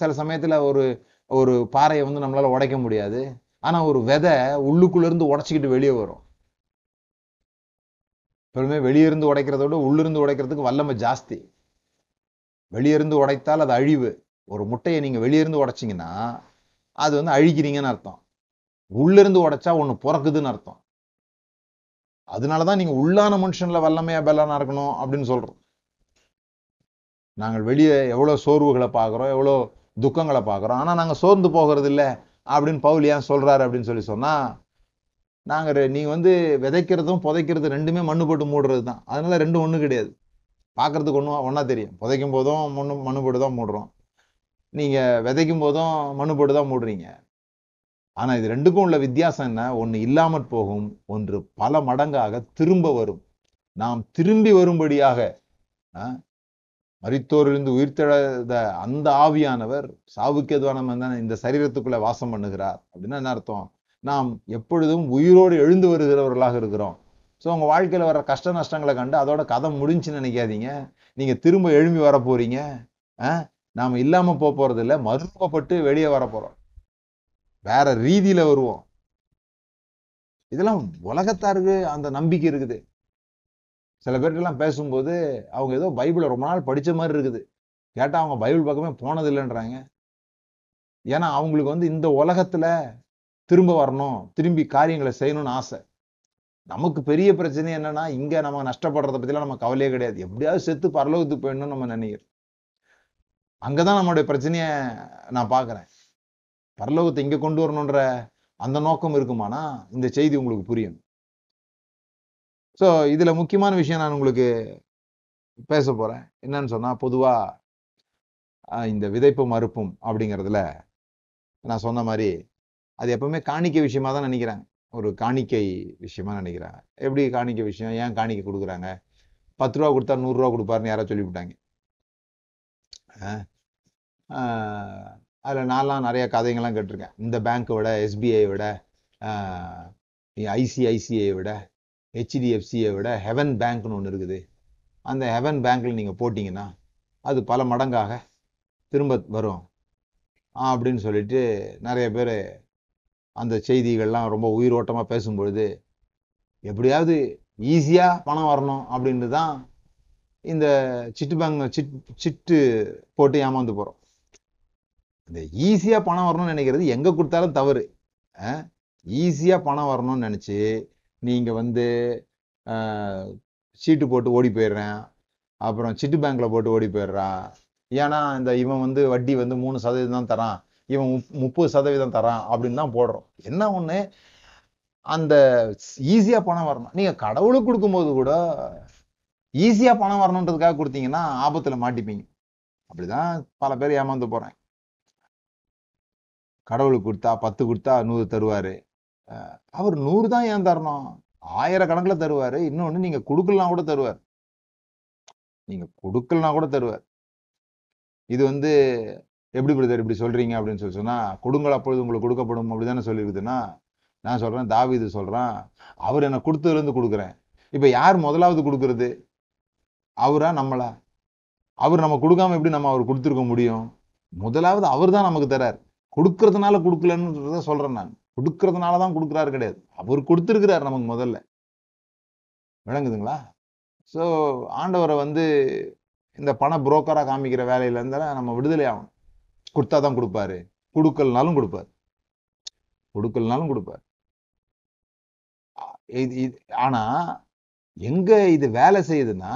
சில சமயத்தில் ஒரு ஒரு பாறையை வந்து நம்மளால் உடைக்க முடியாது. ஆனால் ஒரு விதை உள்ளுக்குள்ளேருந்து உடச்சிக்கிட்டு உடைச்சிக்கிட்டு வெளியே வரும். எப்பவுமே வெளியிருந்து உடைக்கிறத விட உள்ளிருந்து உடைக்கிறதுக்கு வல்லமை ஜாஸ்தி. வெளியிருந்து உடைத்தால் அது அழிவு. ஒரு முட்டையை நீங்கள் வெளியிருந்து உடைச்சிங்கன்னா அது வந்து அழிக்கிறீங்கன்னு அர்த்தம். உள்ளிருந்து உடைச்சா ஒன்று பிறக்குதுன்னு அர்த்தம். அதனால தான் நீங்கள் உள்ளான மனுஷனில் வல்லமையாக பலனாக இருக்கணும் அப்படின்னு சொல்கிறோம் நாங்கள் வெளியே எவ்வளோ சோர்வுகளை பார்க்குறோம் எவ்வளோ துக்கங்களை பார்க்குறோம் ஆனால் நாங்கள் சோர்ந்து போகிறது இல்லை அப்படின்னு பவுல் ஏன் சொல்கிறாரு அப்படின்னு சொல்லி சொன்னால் நாங்கள் ரெ- வந்து விதைக்கிறதும் புதைக்கிறது ரெண்டுமே மண்ணு போட்டு மூடுறது தான். அதனால ரெண்டும் ஒன்றும் கிடையாது. பார்க்குறதுக்கு ஒன்றும் ஒன்றா தெரியும். புதைக்கும் போதும் மண்ணு மண்ணு போட்டு தான் மூடுறோம். நீங்கள் விதைக்கும் போதும் மண்ணு போட்டு தான் மூடுறீங்க. ஆனால் இது ரெண்டுக்கும் உள்ள வித்தியாசம் என்ன? ஒன்று இல்லாமற் போகும் ஒன்று பல மடங்காக திரும்ப வரும். நாம் திரும்பி வரும்படியாக ஆ, உயிர்த்தெழுத அந்த ஆவியானவர் சாவுக்கு எதுவான இந்த சரீரத்துக்குள்ள வாசம் பண்ணுகிறார். அப்படின்னா என்ன அர்த்தம்? நாம் எப்பொழுதும் உயிரோடு எழுந்து வருகிறவர்களாக இருக்கிறோம். ஸோ உங்கள் வாழ்க்கையில் வர கஷ்ட நஷ்டங்களை கண்டு அதோட கதை முடிஞ்சுன்னு நினைக்காதீங்க. நீங்கள் திரும்ப எழும்பி வர போறீங்க ஆ? நாம இல்லாம போக போறது இல்ல மறுக்கப்பட்டு வெளியே வர போறோம். வேற ரீதியில வருவோம். இதெல்லாம் உலகத்தாருக்கு அந்த நம்பிக்கை இருக்குது. சில பேர்கிட்டலாம் பேசும்போது அவங்க ஏதோ பைபிளை ரொம்ப நாள் படிச்ச மாதிரி இருக்குது. கேட்டா அவங்க பைபிள் பக்கமே போனதில்லைன்றாங்க. ஏன்னா அவங்களுக்கு வந்து இந்த உலகத்துல திரும்ப வரணும் திரும்பி காரியங்களை செய்யணும்னு ஆசை. நமக்கு பெரிய பிரச்சனை என்னன்னா இங்க நம்ம நஷ்டப்படுறத பத்திலாம் நம்ம கவலையே கிடையாது. எப்படியாவது செத்து பரலோகத்துக்கு போயிடணும்னு நம்ம நினைக்கிறோம். அங்கதான் நம்மளுடைய பிரச்சனைய நான் பார்க்கிறேன். பரலோகத்தை இங்க கொண்டு வரணுன்ற அந்த நோக்கம் இருக்குமானா இந்த செய்தி உங்களுக்கு புரியும். ஸோ இதுல முக்கியமான விஷயம் நான் உங்களுக்கு பேச போறேன். என்னன்னு சொன்னா பொதுவா இந்த விதைப்பும் மறுப்பும் அப்படிங்கிறதுல நான் சொன்ன மாதிரி அது எப்பவுமே காணிக்கை விஷயமா தான் நினைக்கிறாங்க. ஒரு காணிக்கை விஷயமா நினைக்கிறாங்க. எப்படி காணிக்கை விஷயம்? ஏன் காணிக்கை கொடுக்குறாங்க? பத்து ரூபா கொடுத்தா நூறுரூவா கொடுப்பாருன்னு யாராவது சொல்லிவிட்டாங்க. அதில் நான்லாம் நிறைய கதைங்கள்லாம் கேட்டிருக்கேன். இந்த பேங்க்கை விட எஸ்பிஐ விட ஐசிஐசிஐ விட ஹெச்டிஎஃப்சியை விட ஹெவன் பேங்க்னு ஒன்று இருக்குது. அந்த ஹெவன் பேங்க்கில் நீங்கள் போட்டிங்கன்னா அது பல மடங்காக திரும்ப வரும். அப்படின்னு சொல்லிட்டு நிறைய பேர் அந்த செய்திகள்லாம் ரொம்ப உயிரோட்டமாக பேசும்பொழுது எப்படியாவது ஈஸியாக பணம் வரணும் அப்படின்ட்டு தான் இந்த சிட்டு பேங்க் சிட் சிட்டு போட்டு ஏமாந்து போகிறோம் இந்த ஈஸியாக பணம் வரணும்னு நினைக்கிறது எங்கே கொடுத்தாலும் தவறு. ஈஸியாக பணம் வரணும்னு நினச்சி நீங்கள் வந்து சீட்டு போட்டு ஓடி போயிடுறேன். அப்புறம் சிட்டு பேங்க்கில் போட்டு ஓடி போயிடுறான். ஏன்னா இந்த இவன் வந்து வட்டி வந்து மூணு சதவீதம் தான் தரான். இவன் முப்பது சதவீதம் தரான் அப்படின்னு தான் போடுறோம். என்ன ஒன்று அந்த ஈஸியாக பணம் வரணும். நீங்கள் கடவுளுக்கு கொடுக்கும்போது கூட ஈஸியாக பணம் வரணுன்றதுக்காக கொடுத்தீங்கன்னா ஆபத்தில் மாட்டிப்பீங்க. அப்படிதான் பல பேர் ஏமாந்து போகிறேன் கடவுளுக்கு கொடுத்தா பத்து கொடுத்தா நூறு தருவார். அவர் நூறு தான் ஏன் தரணும்? ஆயிரக்கணக்கில் தருவார். இன்னொன்று நீங்கள் கொடுக்கலாம் கூட தருவார். நீங்கள் கொடுக்கலாம் கூட தருவார். இது வந்து எப்படி பிரதர் இப்படி சொல்றீங்க அப்படின்னு சொல்லி சொன்னா கொடுங்கள் அப்பொழுது உங்களுக்கு கொடுக்கப்படும் அப்படிதானே சொல்லியிருக்குதுன்னா நான் சொல்றேன் தாவிது சொல்றான் அவர் என்ன கொடுத்ததுலேருந்து கொடுக்குறேன். இப்போ யார் முதலாவது கொடுக்கறது? அவரா நம்மளா? அவர் நம்ம கொடுக்காம எப்படி நம்ம அவர் கொடுத்துருக்க முடியும்? முதலாவது அவர் தான் நமக்கு தரார் கொடுக்கறதுனால கொடுக்கலன்னு சொல்றேன் நான். கொடுக்கறதுனால தான் கொடுக்குறாரு கிடையாது. அவர் கொடுத்துருக்கிறார் நமக்கு முதல்ல. விளங்குதுங்களா? ஸோ ஆண்டவரை வந்து இந்த பண புரோக்கராக காமிக்கிற வேலையில இருந்தாலும் நம்ம விடுதலை ஆகணும். கொடுத்தா தான் கொடுப்பாரு. கொடுக்கலனாலும் கொடுப்பாரு. கொடுக்கலனாலும் கொடுப்பாரு. இது ஆனா எங்க இது வேலை செய்யுதுன்னா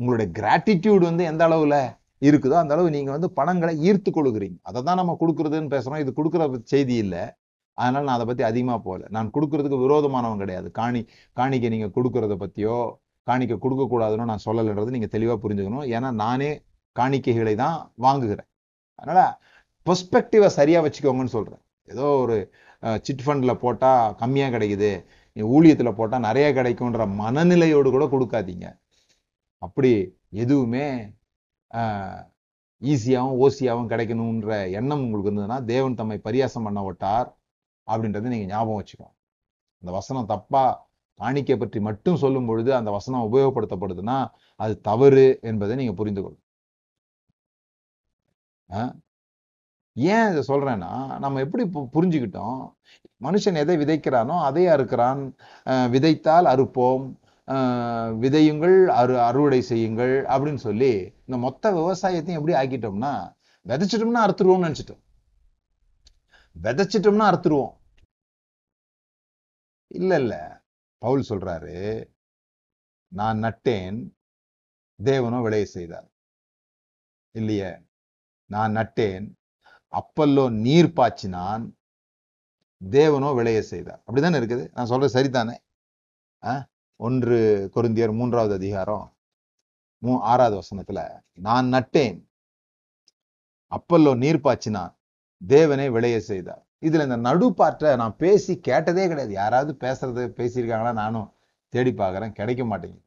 உங்களுடைய கிராட்டிடியூட் வந்து எந்த அளவில் இருக்குதோ அந்த அளவு நீங்கள் வந்து பணங்களை ஈர்த்து கொள்கிறீங்க. அதை தான் நம்ம கொடுக்குறதுன்னு பேசுகிறோம் இது கொடுக்குற செய்தி இல்லை. அதனால் நான் அதை பற்றி அதிகமாக போகல. நான் கொடுக்கறதுக்கு விரோதமானவன் கிடையாது. காணி காணிக்கை நீங்கள் கொடுக்கறத பற்றியோ காணிக்கை கொடுக்கக்கூடாதுன்னு நான் சொல்லலைன்றது நீங்கள் தெளிவாக புரிஞ்சுக்கணும். ஏன்னா நானே காணிக்கைகளை தான் வாங்குகிறேன். அதனால் பெர்ஸ்பெக்டிவை சரியாக வச்சுக்கோங்கன்னு சொல்கிறேன் ஏதோ ஒரு சிட் ஃபண்டில் போட்டால் கம்மியாக கிடைக்குது. ஊழியத்தில் போட்டால் நிறைய கிடைக்கும்ன்ற மனநிலையோடு கூட கொடுக்காதீங்க. அப்படி எதுவுமே ஈஸியாகவும் ஓசியாகவும் கிடைக்கணுன்ற எண்ணம் உங்களுக்கு இருந்ததுன்னா தேவன் தம்மை பரியாசம் பண்ண விட்டார் அப்படின்றத நீங்க ஞாபகம் வச்சுக்கணும். அந்த வசனம் தப்பாக காணிக்கை பற்றி மட்டும் சொல்லும் பொழுது அந்த வசனம் உபயோகப்படுத்தப்படுதுன்னா அது தவறு என்பதை நீங்க புரிந்து கொள்ளும் ஏன் இதை சொல்றேன்னா நம்ம எப்படி புரிஞ்சுக்கிட்டோம்? மனுஷன் எதை விதைக்கிறானோ அதை அறுக்கிறான் விதைத்தால் அறுப்போம். விதையுங்கள் அறு அறுவடை செய்யுங்கள் அப்படின்னு சொல்லி இந்த மொத்த விவசாயத்தையும் எப்படி ஆக்கிட்டோம்னா விதைச்சிட்டோம்னா அறுத்துருவோம்னு நினைச்சிட்டோம். விதைச்சிட்டோம்னா அறுத்துருவோம். இல்ல இல்ல. பவுல் சொல்றாரு நான் நட்டேன் தேவனோ விளைய செய்தார். இல்லையே. நான் நட்டேன் அப்பல்லோ நீர் பாய்ச்சினான் தேவனோ விளைய செய்தார். அப்படிதானே இருக்குது? நான் சொல்றது சரிதானே? ஒன்று கொருந்தியர் மூன்றாவது அதிகாரம் மூ ஆறாவது வசனத்துல நான் நட்டேன் அப்பல்லோ நீர் பாய்ச்சினான் தேவனை விளைய செய்தார். இதுல இந்த நடுப்பாற்ற நான் பேசி கேட்டதே கிடையாது. யாராவது பேசுறது பேசியிருக்காங்களா நானும் தேடி பார்க்கறேன். கிடைக்க மாட்டேங்குது.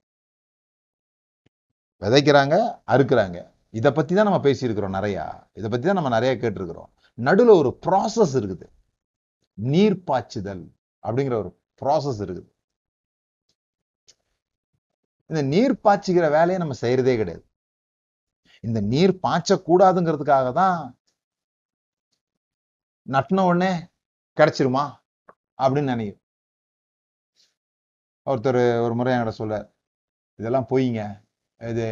விதைக்கிறாங்க அறுக்கிறாங்க. இதை பத்தி தான் நம்ம பேசியிருக்கிறோம் நிறையா. இதை பத்தி தான் நம்ம நிறைய கேட்டிருக்கிறோம். நடுவில் ஒரு ப்ராசஸ் இருக்குது. நீர் பாய்ச்சுதல் அப்படிங்கிற ஒரு ப்ராசஸ் இருக்குது. இந்த நீர் பாய்ச்சிக்கிற வேலையை நம்ம செய்யறதே கிடையாது. இந்த நீர் பாய்ச்சக்கூடாதுங்கிறதுக்காக தான் நட்டின உடனே கிடைச்சிருமா அப்படின்னு நினைக்கும். ஒருத்தர் ஒரு முறை என்கிட்ட சொல்ல இதெல்லாம் பொய்ங்க. இது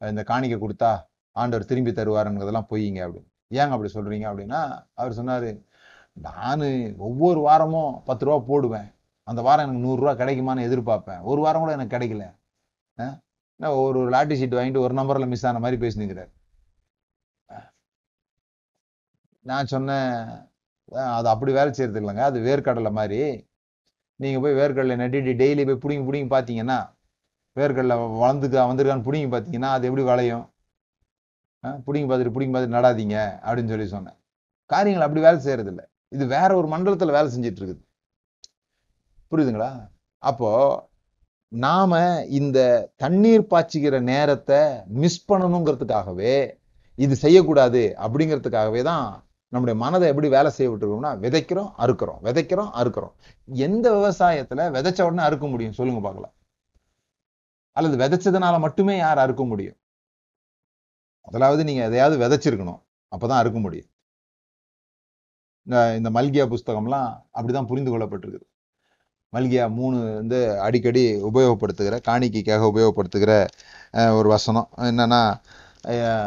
இந்த காணிக்கை கொடுத்தா ஆண்டவர் திரும்பி தருவாருங்கிறதெல்லாம் பொய்ங்க அப்படின்னு. ஏங்க அப்படி சொல்றீங்க அப்படின்னா அவர் சொன்னாரு நான் ஒவ்வொரு வாரமும் பத்து ரூபா போடுவேன். அந்த வாரம் எனக்கு நூறுரூவா கிடைக்குமான்னு எதிர்பார்ப்பேன். ஒரு வாரம் கூட எனக்கு கிடைக்கல. ஒரு ஒரு லாட்டி சீட் வாங்கிட்டு ஒரு நம்பரில் மிஸ் ஆன மாதிரி பேசினுக்கிறார். நான் சொன்னேன் அது அப்படி வேலை செய்யறது இல்லைங்க அது வேர்க்கடலை மாதிரி. நீங்கள் போய் வேர்க்கடலை நட்டிட்டு டெய்லி போய் பிடிங்கி பிடிங்கி பார்த்தீங்கன்னா வேர்க்கடலை வளர்ந்துக்கா வந்திருக்கான்னு பிடிங்கி பார்த்தீங்கன்னா அது எப்படி விளையும்? பிடிங்கி பார்த்துட்டு பிடிங்கி பார்த்துட்டு நடாதீங்க அப்படின்னு சொல்லி சொன்னேன். காரியங்கள் அப்படி வேலை செய்யறதில்ல இது வேற ஒரு மண்டலத்தில் வேலை செஞ்சுட்டு இருக்குது. புரியுதுங்களா? அப்போ நாம இந்த தண்ணீர் பாய்ச்சிக்கிற நேரத்தை மிஸ் பண்ணணுங்கிறதுக்காகவே இது செய்யக்கூடாது அப்படிங்கிறதுக்காகவே தான் நம்முடைய மனதை எப்படி வேலை செய்ய விட்டுருக்கோம்னா விதைக்கிறோம் அறுக்கிறோம். விதைக்கிறோம் அறுக்கிறோம். எந்த விவசாயத்துல விதைச்ச உடனே அறுக்க முடியும்? சொல்லுங்க பார்க்கலாம். அல்லது விதைச்சதுனால மட்டுமே யார் அறுக்க முடியும்? முதலாவது நீங்க எதையாவது விதைச்சிருக்கணும். அப்பதான் அறுக்க முடியும். இந்த இந்த மல்கியா புஸ்தகம்லாம் அப்படிதான் புரிந்து கொள்ளப்பட்டிருக்குது. மல்கியா மூணு வந்து அடிக்கடி உபயோகப்படுத்துகிற காணிக்கைக்காக உபயோகப்படுத்துகிற ஒரு வசனம். என்னன்னா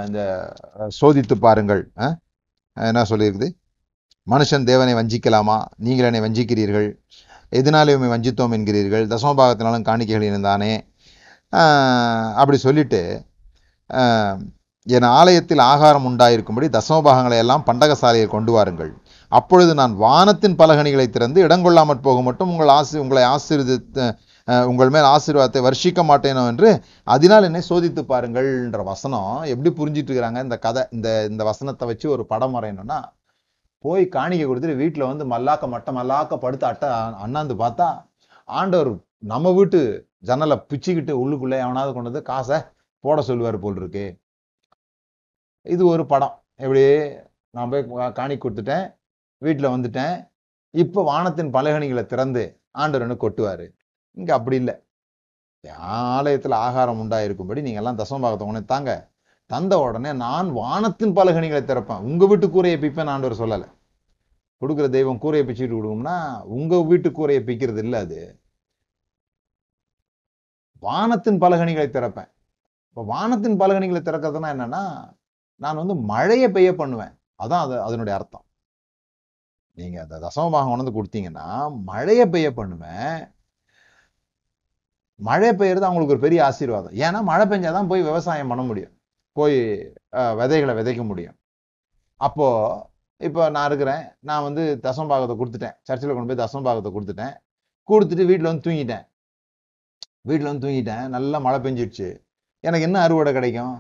இந்த சோதித்து பாருங்கள். என்ன சொல்லியிருக்குது? மனுஷன் தேவனை வஞ்சிக்கலாமா? நீங்கள் என்னை வஞ்சிக்கிறீர்கள். எதனாலே உண்மை வஞ்சித்தோம் என்கிறீர்கள்? தசமபாகத்தினாலும் காணிக்கைகள் இருந்தானே? அப்படி சொல்லிட்டு என் ஆலயத்தில் ஆகாரம் உண்டாயிருக்கும்படி தசமபாகங்களை எல்லாம் பண்டகசாலையில் கொண்டு வாருங்கள். அப்பொழுது நான் வானத்தின் பலகணிகளை திறந்து இடங்கொள்ளாமற் போக மட்டும் உங்கள் ஆசி உங்களை ஆசீர்வதித்து உங்கள் மேல் ஆசீர்வாதத்தை வர்ஷிக்க மாட்டேனோ என்று அதனால் என்னை சோதித்து பாருங்கள்ன்ற வசனம் எப்படி புரிஞ்சிட்டு இருக்கிறாங்க இந்த கதை இந்த இந்த வசனத்தை வச்சு ஒரு படம் வரையணும்னா போய் காணிக்கை கொடுத்துட்டு வீட்டில் வந்து மல்லாக்க மட்ட மல்லாக்க படுத்து அட்டை அண்ணாந்து பார்த்தா ஆண்டவர் நம்ம வீட்டு ஜன்னலை பிச்சுக்கிட்டு உள்ளுக்குள்ளே எவனாவது கொண்டு வந்து காசை போட சொல்லுவார் போல் இருக்கு. இது ஒரு படம். எப்படி நான் போய் காணி கொடுத்துட்டேன். வீட்டில் வந்துட்டேன். இப்போ வானத்தின் பலகணிகளை திறந்து ஆண்டவரனு கொட்டுவார். இங்கே அப்படி இல்லை. ஆலயத்தில் ஆகாரம் உண்டாயிருக்கும்படி நீங்க எல்லாம் தசமபாகத்தை உடனே தாங்க. தந்த உடனே நான் வானத்தின் பலகணிகளை திறப்பேன். உங்க வீட்டு கூரையை பிப்பேன் ஆண்டவர் சொல்லலை. கொடுக்குற தெய்வம் கூரையை பிச்சுட்டு கொடுக்கும்னா உங்க வீட்டு கூரையை பிக்கிறது இல்லை அது. வானத்தின் பலகணிகளை திறப்பேன். இப்போ வானத்தின் பலகணிகளை திறக்கிறதுனா என்னன்னா நான் வந்து மழையை பெய்ய பண்ணுவேன். அதான் அது அதனுடைய அர்த்தம். நீங்க அந்த தசமபாகம் கொண்டு வந்து கொடுத்தீங்கன்னா மழையை பெய்ய பண்ணுவேன் மழை பெய்யறது அவங்களுக்கு ஒரு பெரிய ஆசீர்வாதம். ஏன்னா மழை பெஞ்சாதான் போய் விவசாயம் பண்ண முடியும். போய் விதைகளை விதைக்க முடியும். அப்போ இப்போ நான் இருக்கிறேன். நான் வந்து தசம்பாகத்தை கொடுத்துட்டேன். சர்ச்சில் கொண்டு போய் தசம்பாகத்தை கொடுத்துட்டேன். கொடுத்துட்டு வீட்டில் வந்து தூங்கிட்டேன். வீட்டில் வந்து தூங்கிட்டேன். நல்லா மழை பெஞ்சிடுச்சு எனக்கு என்ன அறுவடை கிடைக்கும்?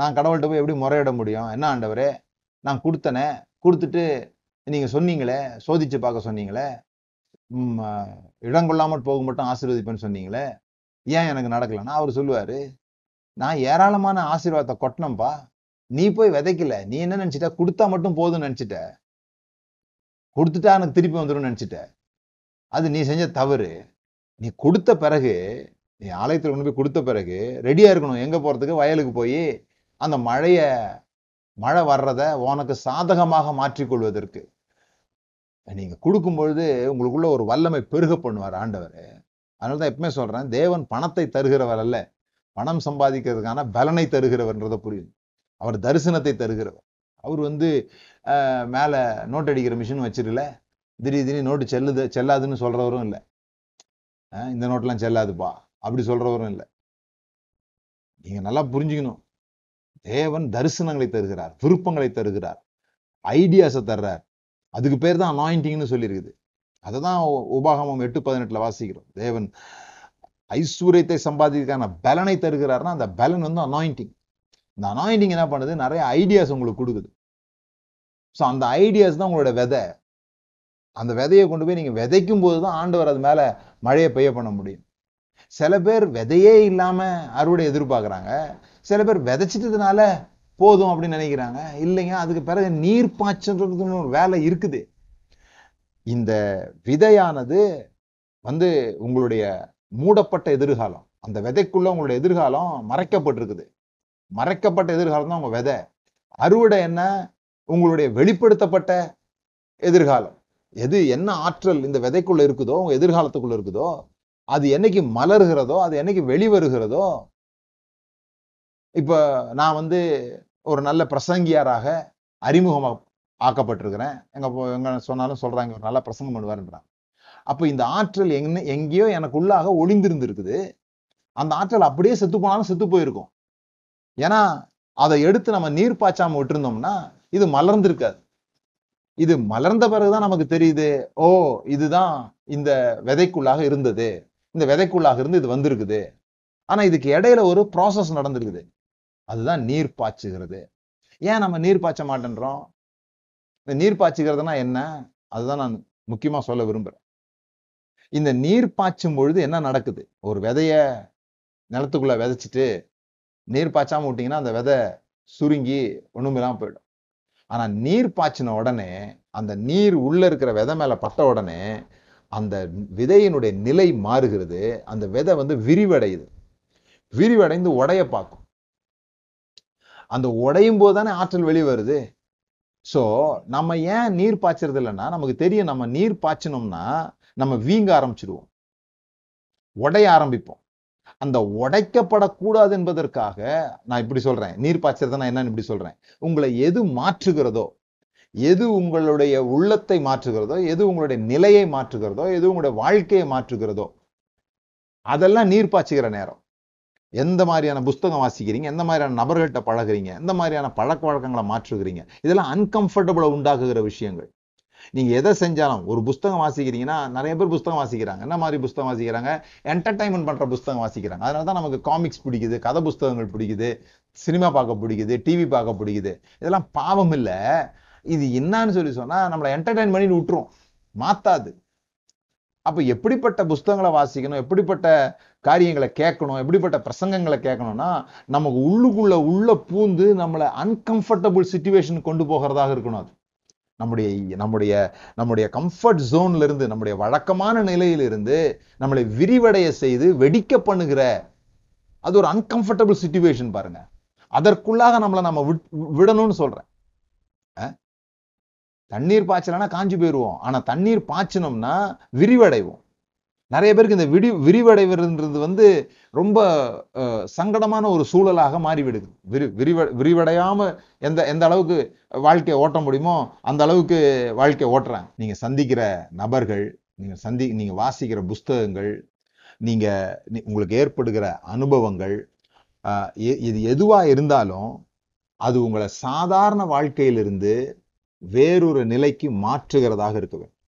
நான் கடவுள்கிட்ட போய் எப்படி முறையிட முடியும்? என்ன ஆண்டவரே? நான் கொடுத்தனே. கொடுத்துட்டு நீங்க சொன்னீங்களே சோதிச்சு பார்க்க சொன்னீங்களே இடம் கொள்ளாமல் போக மட்டும் ஆசீர்வதிப்பேன்னு சொன்னீங்களே ஏன் எனக்கு நடக்கலைன்னா அவர் சொல்லுவாரு நான் ஏராளமான ஆசீர்வாதத்தை கொட்டினப்பா நீ போய் விதைக்கல நீ என்ன நினச்சிட்ட? கொடுத்தா மட்டும் போதும்னு நினச்சிட்ட. கொடுத்துட்டா எனக்கு திருப்பி வந்துடும் நினச்சிட்ட. அது நீ செஞ்ச தவறு. நீ கொடுத்த பிறகு நீ ஆலயத்தில் கொண்டு போய் கொடுத்த பிறகு ரெடியாக இருக்கணும். எங்கே போறதுக்கு? வயலுக்கு போய் அந்த மழையை மழை வர்றத உனக்கு சாதகமாக மாற்றிக்கொள்வதற்கு. நீங்க கொடுக்கும் பொழுது உங்களுக்குள்ள ஒரு வல்லமை பெருக பண்ணுவார் ஆண்டவர். அதனால தான் எப்பவுமே சொல்றேன் தேவன் பணத்தை தருகிறவர் அல்ல. பணம் சம்பாதிக்கிறதுக்கான பலனை தருகிறவர்ன்றத புரியும் அவர் தரிசனத்தை தருகிறவர். அவர் வந்து மேலே நோட் அடிக்கிற மிஷின் வச்சிருக்கல. திடீர் திடீர்னு நோட்டு செல்லுது செல்லாதுன்னு சொல்றவரும் இல்லை. இந்த நோட்டெலாம் செல்லாதுப்பா. அப்படி சொல்றவரும் இல்லை. நீங்க நல்லா புரிஞ்சுக்கணும். தேவன் தரிசனங்களை தருகிறார் விருப்பங்களை தருகிறார் ஐடியாஸை தர்றார். அதுக்கு பேர் தான் அனாயிண்டிங்னு சொல்லியிருக்குது. அதை தான் உபாகமம் எட்டு பதினெட்டுல வாசிக்கிறோம். தேவன் ஐஸ்வர்யத்தை சம்பாதிக்கிறதுக்கான பலனை தருகிறார்னா அந்த பலன் வந்து அனாயிண்டிங் இந்த அனாயிண்டிங் என்ன பண்ணுது? நிறைய ஐடியாஸ் உங்களுக்கு கொடுக்குது. ஸோ அந்த ஐடியாஸ் தான் உங்களோட விதை. அந்த விதையை கொண்டு போய் நீங்க விதைக்கும் போது தான் ஆண்டவர் அது மேல மழையை பெய்ய பண்ண முடியும். சில பேர் விதையே இல்லாமல் அறுவடை எதிர்பார்க்குறாங்க. சில பேர் விதைச்சிட்டதுனால போதும் அப்படின்னு நினைக்கிறாங்க. இல்லைங்க அதுக்கு பிறகு நீர் பாய்ச்சறதுன்னு ஒரு வேலை இருக்குது. இந்த விதையானது வந்து உங்களுடைய மூடப்பட்ட எதிர்காலம் அந்த விதைக்குள்ள உங்களுடைய எதிர்காலம் மறைக்கப்பட்டிருக்குது. மறைக்கப்பட்ட எதிர்காலம் தான் உங்க விதை. அறுவடை என்ன? உங்களுடைய வெளிப்படுத்தப்பட்ட எதிர்காலம். எது என்ன ஆற்றல் இந்த விதைக்குள்ள இருக்குதோ உங்க எதிர்காலத்துக்குள்ள இருக்குதோ அது என்னைக்கு மலர்கிறதோ அது என்னைக்கு வெளிவருகிறதோ இப்ப நான் வந்து ஒரு நல்ல பிரசங்கியாராக அறிமுகம் ஆக்கப்பட்டிருக்கிறேன். எங்க போ- எங்க சொன்னாலும் சொல்றாங்க ஒரு நல்ல பிரசங்கம் பண்ணுவாருன்றாங்க. அப்போ இந்த ஆற்றல் எங்க எங்கேயோ எனக்குள்ளாக ஒளிந்திருந்திருக்குது. அந்த ஆற்றல் அப்படியே செத்து போனாலும் செத்து போயிருக்கும். ஏன்னா அதை எடுத்து நம்ம நீர் பாய்ச்சாம விட்டுருந்தோம்னா இது மலர்ந்திருக்காது. இது மலர்ந்த பிறகுதான் நமக்கு தெரியுது ஓ இதுதான் இந்த விதைக்குள்ளாக இருந்தது. இந்த விதைக்குள்ளாக இருந்து இது வந்திருக்குது. ஆனா இதுக்கு இடையில ஒரு ப்ராசஸ் நடந்திருக்குது. அதுதான் நீர் பாய்ச்சுகிறது. ஏன் நம்ம நீர் பாய்ச்ச மாட்டேன்றோம்? இந்த நீர் பாய்ச்சுகிறதுனா என்ன? அதுதான் நான் முக்கியமாக சொல்ல விரும்புகிறேன் இந்த நீர் பாய்ச்சும் பொழுது என்ன நடக்குது? ஒரு விதைய நிலத்துக்குள்ள விதைச்சிட்டு நீர் பாய்ச்சாம விட்டிங்கன்னா அந்த விதை சுருங்கி ஒன்றுமில்லாமல் போயிடும். ஆனால் நீர் பாய்ச்சின உடனே அந்த நீர் உள்ளே இருக்கிற விதை மேலே பட்ட உடனே அந்த விதையினுடைய நிலை மாறுகிறது. அந்த விதை வந்து விரிவடையுது. விரிவடைந்து உடைய பார்க்கும். அந்த உடையும் போது தானே ஆற்றல் வெளியே வருது? ஸோ நம்ம ஏன் நீர் பாய்ச்சறது இல்லைன்னா நமக்கு தெரியும் நம்ம நீர் பாய்ச்சினோம்னா நம்ம வீங்க ஆரம்பிச்சிடுவோம் உடைய ஆரம்பிப்போம். அந்த உடைக்கப்படக்கூடாது என்பதற்காக நான் இப்படி சொல்றேன். நீர் பாய்ச்சறது நான் என்னன்னு இப்படி சொல்றேன். உங்களை எது மாற்றுகிறதோ எது உங்களுடைய உள்ளத்தை மாற்றுகிறதோ எது உங்களுடைய நிலையை மாற்றுகிறதோ எது உங்களுடைய வாழ்க்கையை மாற்றுகிறதோ அதெல்லாம் நீர் பாய்ச்சுகிற நேரம். எந்த மாதிரியான புஸ்தகம் வாசிக்கிறீங்க? எந்த மாதிரியான நபர்கள்ட்ட பழகுறீங்க? எந்த மாதிரியான பழக்க வழக்கங்களை மாற்றுகிறீங்க? இதெல்லாம் அன்கம்ஃபர்டபுளை உண்டாக்குகிற விஷயங்கள். நீங்கள் எதை செஞ்சாலும் ஒரு புஸ்தகம் வாசிக்கிறீங்கன்னா நிறைய பேர் புஸ்தகம் வாசிக்கிறாங்க. என்ன மாதிரி புஸ்தகம் வாசிக்கிறாங்க? என்டர்டைன்மெண்ட் பண்ணுற புஸ்தகம் வாசிக்கிறாங்க. அதனால தான் நமக்கு காமிக்ஸ் பிடிக்குது கதை புஸ்தகங்கள் பிடிக்குது சினிமா பார்க்க பிடிக்குது டிவி பார்க்க பிடிக்குது. இதெல்லாம் பாவம் இல்லை. இது என்னன்னு சொல்லி சொன்னால் நம்மளை என்டர்டைன் பண்ணி விட்டுரும். மாத்தாது. அப்போ எப்படிப்பட்ட புஸ்தகங்களை வாசிக்கணும்? எப்படிப்பட்ட காரியங்களை கேட்கணும் எப்படிப்பட்ட பிரசங்கங்களை கேட்கணும்னா நமக்கு உள்ளுக்குள்ள உள்ள பூந்து நம்மளை அன்கம்ஃபர்டபுள் சுச்சுவேஷன் கொண்டு போகிறதாக இருக்கணும் அது. நம்முடைய நம்முடைய நம்முடைய கம்ஃபர்ட் ஜோன்ல இருந்து நம்முடைய வழக்கமான நிலையிலிருந்து நம்மளை விரிவடைய செய்து வெடிக்க பண்ணுகிற அது ஒரு அன்கம்ஃபர்டபுள் சுச்சுவேஷன் பாருங்க. அதற்குள்ளாக நம்மளை நம்ம விட்- விடணும்னு சொல்றேன். தண்ணீர் பாய்ச்சலன்னா காஞ்சு போயிடுவோம் ஆனா தண்ணீர் பாய்ச்சினோம்னா விரிவடைவோம். நிறைய பேருக்கு இந்த விடி விரிவடைவதுன்றது வந்து ரொம்ப சங்கடமான ஒரு சூழலாக மாறிவிடுது. விரி விரிவ விரிவடையாமல் எந்த எந்த அளவுக்கு வாழ்க்கையை ஓட்ட முடியுமோ அந்த அளவுக்கு வாழ்க்கையை ஓட்டுறாங்க. நீங்கள் சந்திக்கிற நபர்கள் நீங்கள் சந்தி நீங்கள் வாசிக்கிற புஸ்தகங்கள் நீங்கள் உங்களுக்கு ஏற்படுகிற அனுபவங்கள் எ- இது எதுவாக இருந்தாலும் அது உங்களை சாதாரண வாழ்க்கையிலிருந்து வேறொரு நிலைக்கு மாற்றுகிறதாக இருக்க வேண்டும்.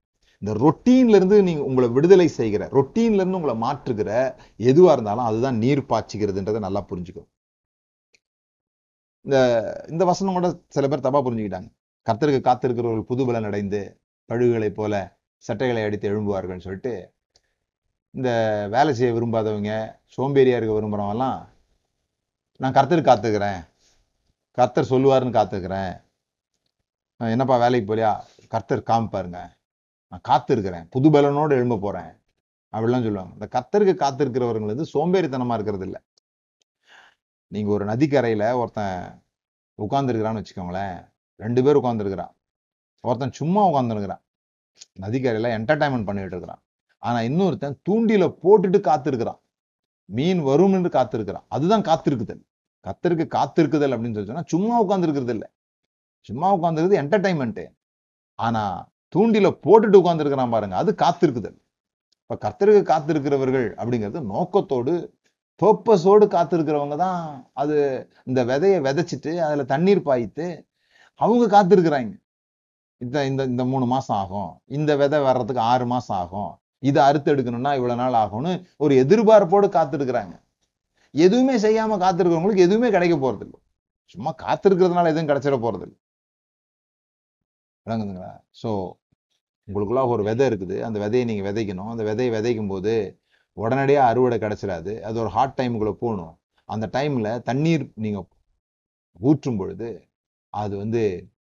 இந்த ரொட்டீன்ல இருந்து நீங்க உங்களை விடுதலை செய்கிற ரொட்டீன்ல இருந்து உங்களை மாற்றுகிற எதுவா இருந்தாலும் அதுதான் நீர் பாய்ச்சுகிறதுன்றதை நல்லா புரிஞ்சுக்கும் இந்த இந்த வசனம் கூட சில பேர் தப்பா புரிஞ்சுக்கிட்டாங்க. கர்த்தருக்கு காத்திருக்கிறவர்கள் புதுபலன் அடைந்து பழுகுகளைப் போல சட்டைகளை அடித்து எழும்புவார்கள்னு சொல்லிட்டு இந்த வேலை செய்ய விரும்பாதவங்க சோம்பேறியா இருக்க விரும்புறவங்கலாம் நான் கர்த்தருக்கு காத்துக்கிறேன். கர்த்தர் சொல்லுவாருன்னு காத்துக்கிறேன். என்னப்பா வேலைக்கு போலியா கர்த்தர் காமிப்பாருங்க. நான் காத்திருக்கிறேன். புது பலனோடு எழும்ப போறேன். அப்படிலாம் சொல்லுவாங்க. இந்த கத்தருக்கு காத்திருக்கிறவர்கள் வந்து சோம்பேறித்தனமா இருக்கிறது இல்ல நீங்க ஒரு நதிக்கரையில ஒருத்தன் உட்கார்ந்துருக்கிறான்னு வச்சுக்கோங்களேன். ரெண்டு பேர் உட்கார்ந்துருக்கிறான். ஒருத்தன் சும்மா உட்காந்துருக்கிறான் நதிக்கரையில என்டர்டைன்மெண்ட் பண்ணிட்டு இருக்கிறான். ஆனா இன்னொருத்தன் தூண்டில போட்டுட்டு காத்திருக்கிறான். மீன் வரும் என்று காத்திருக்கிறான். அதுதான் காத்திருக்குதல். கத்தருக்கு காத்திருக்குதல் அப்படின்னு சொல்லி சொன்னா சும்மா உட்காந்துருக்கிறது இல்லை சும்மா உட்காந்துருக்குது என்டர்டைன்மெண்ட்டு ஆனா தூண்டில போட்டுட்டு உட்கார்ந்துருக்கிறான் பாருங்க. அது காத்திருக்குதல். இப்ப கர்த்தருக்கு காத்திருக்கிறவர்கள் அப்படிங்கிறது நோக்கத்தோடு பர்பஸோடு காத்திருக்கிறவங்க தான் அது இந்த விதைய விதைச்சிட்டு அதுல தண்ணீர் பாய்த்து அவங்க காத்திருக்கிறாங்க. இந்த இந்த இந்த மூணு மாசம் ஆகும். இந்த விதை வர்றதுக்கு ஆறு மாசம் ஆகும். இதை அறுத்து எடுக்கணும்னா இவ்வளவு நாள் ஆகும்னு ஒரு எதிர்பார்ப்போடு காத்திருக்கிறாங்க. எதுவுமே செய்யாம காத்திருக்கிறவங்களுக்கு எதுவுமே கிடைக்க போறதில்லை. சும்மா காத்திருக்கிறதுனால எதுவும் கிடைச்சிட போறது இல்லை விளங்குதுங்களா? சோ உங்களுக்குள்ள ஒரு விதை இருக்குது. அந்த விதையை நீங்க விதைக்கணும். அந்த விதையை விதைக்கும் போது உடனடியா அறுவடை கிடச்சிடாது. அது ஒரு ஹாட் டைமுக்குள்ள போகணும். அந்த டைம்ல தண்ணீர் நீங்க ஊற்றும் பொழுது அது வந்து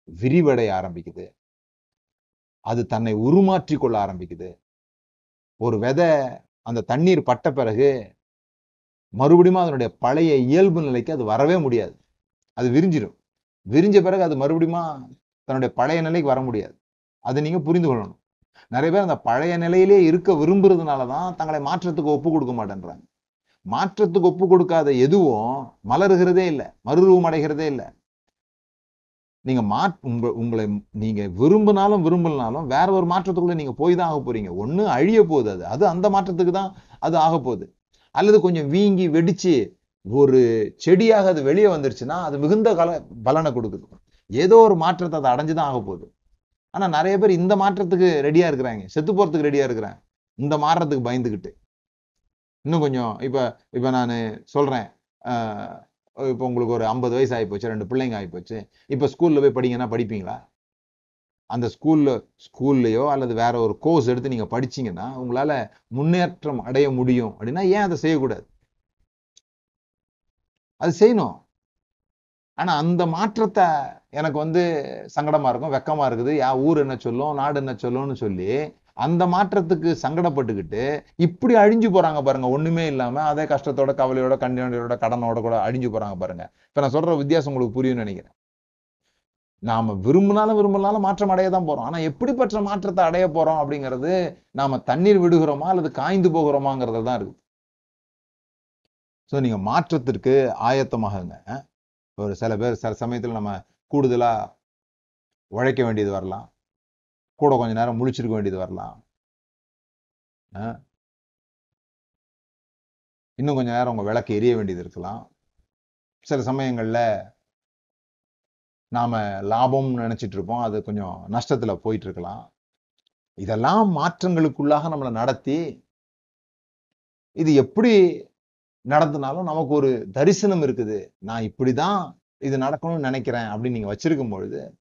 விரிவடைய ஆரம்பிக்குது. அது தன்னை உருமாற்றி கொள்ள ஆரம்பிக்குது. ஒரு விதை அந்த தண்ணீர் பட்ட பிறகு மறுபடியும் அதனுடைய பழைய இயல்பு நிலைக்கு அது வரவே முடியாது. அது விரிஞ்சிடும் விரிஞ்ச பிறகு அது மறுபடியும் தன்னுடைய பழைய நிலைக்கு வர முடியாது. அதை நீங்க புரிந்து கொள்ளணும். நிறைய பேர் அந்த பழைய நிலையிலே இருக்க விரும்புறதுனால தான் தங்களை மாற்றத்துக்கு ஒப்பு கொடுக்க மாட்டேன்றாங்க. மாற்றத்துக்கு ஒப்பு கொடுக்காத எதுவும் மலருகிறதே இல்லை மறுரூபம் அடைகிறதே இல்லை. நீங்க மா உங்க உங்களை நீங்க விரும்பினாலும் விரும்பலனாலும் வேற ஒரு மாற்றத்துக்குள்ள நீங்க போய் தான் ஆக போறீங்க. ஒண்ணு அழிய போகுது அது. அது அந்த மாற்றத்துக்கு தான் அது ஆக போகுது. அல்லது கொஞ்சம் வீங்கி வெடிச்சு ஒரு செடியாக அது வெளியே வந்துருச்சுன்னா அது மிகுந்த கல பலனை கொடுக்குது. ஏதோ ஒரு மாற்றத்தை அதை அடைஞ்சுதான் ஆக போகுது. ஆனா நிறைய பேர் இந்த மாற்றத்துக்கு ரெடியா இருக்கிறாங்க. செத்து போறதுக்கு ரெடியா இருக்கிறேன். இந்த மாற்றத்துக்கு பயந்துகிட்டு. இன்னும் கொஞ்சம் இப்ப இப்ப நான் சொல்றேன். இப்போ உங்களுக்கு ஒரு ஐம்பது வயசு ஆகி போச்சு ரெண்டு பிள்ளைங்க ஆகி போச்சு இப்ப ஸ்கூல்ல போய் படிங்கன்னா படிப்பீங்களா? அந்த ஸ்கூல்ல ஸ்கூல்லையோ அல்லது வேற ஒரு கோர்ஸ் எடுத்து நீங்க படிச்சீங்கன்னா உங்களால முன்னேற்றம் அடைய முடியும். அப்படின்னா ஏன் அதை செய்யக்கூடாது? அது செய்யணும். ஆனா அந்த மாற்றத்தை எனக்கு வந்து சங்கடமா இருக்கும் வெக்கமா இருக்குது. யா ஊர் என்ன சொல்லும் நாடு என்ன சொல்லும்னு சொல்லி அந்த மாற்றத்துக்கு சங்கடப்பட்டுக்கிட்டு இப்படி அழிஞ்சு போறாங்க பாருங்க. ஒண்ணுமே இல்லாம அதே கஷ்டத்தோட கவலையோட கண்டியோட கடனோட கூட அழிஞ்சு போறாங்க பாருங்க. இப்ப நான் சொல்ற வித்தியாசம் உங்களுக்கு புரியும்னு நினைக்கிறேன். நாம விரும்பினாலும் விரும்பினாலும் மாற்றம் அடைய தான் போறோம். ஆனா எப்படிப்பட்ட மாற்றத்தை அடைய போறோம் அப்படிங்கிறது நாம தண்ணீர் விடுகிறோமா அல்லது காய்ந்து போகிறோமாங்கிறது தான் இருக்கு. ஸோ நீங்க மாற்றத்திற்கு ஆயத்தமாகுங்க. ஒரு சில பேர் சில சமயத்துல நம்ம கூடுதலா உழைக்க வேண்டியது வரலாம். கூட கொஞ்ச நேரம் முழிச்சிருக்க வேண்டியது வரலாம். இன்னும் கொஞ்ச நேரம் உங்க விளக்கு எரிய வேண்டியது இருக்கலாம். சில சமயங்கள்ல நாம லாபம்னு நினைச்சிட்டு இருப்போம். அது கொஞ்சம் நஷ்டத்துல போயிட்டு இருக்கலாம். இதெல்லாம் மாற்றங்களுக்குள்ளாக நம்மளை நடத்தி இது எப்படி நடத்தினாலும் நமக்கு ஒரு தரிசனம் இருக்குது. நான் இப்படிதான் இது நடக்கணும்னு நினைக்கிறேன் அப்படின்னு நீங்க வச்சிருக்கும் பொழுது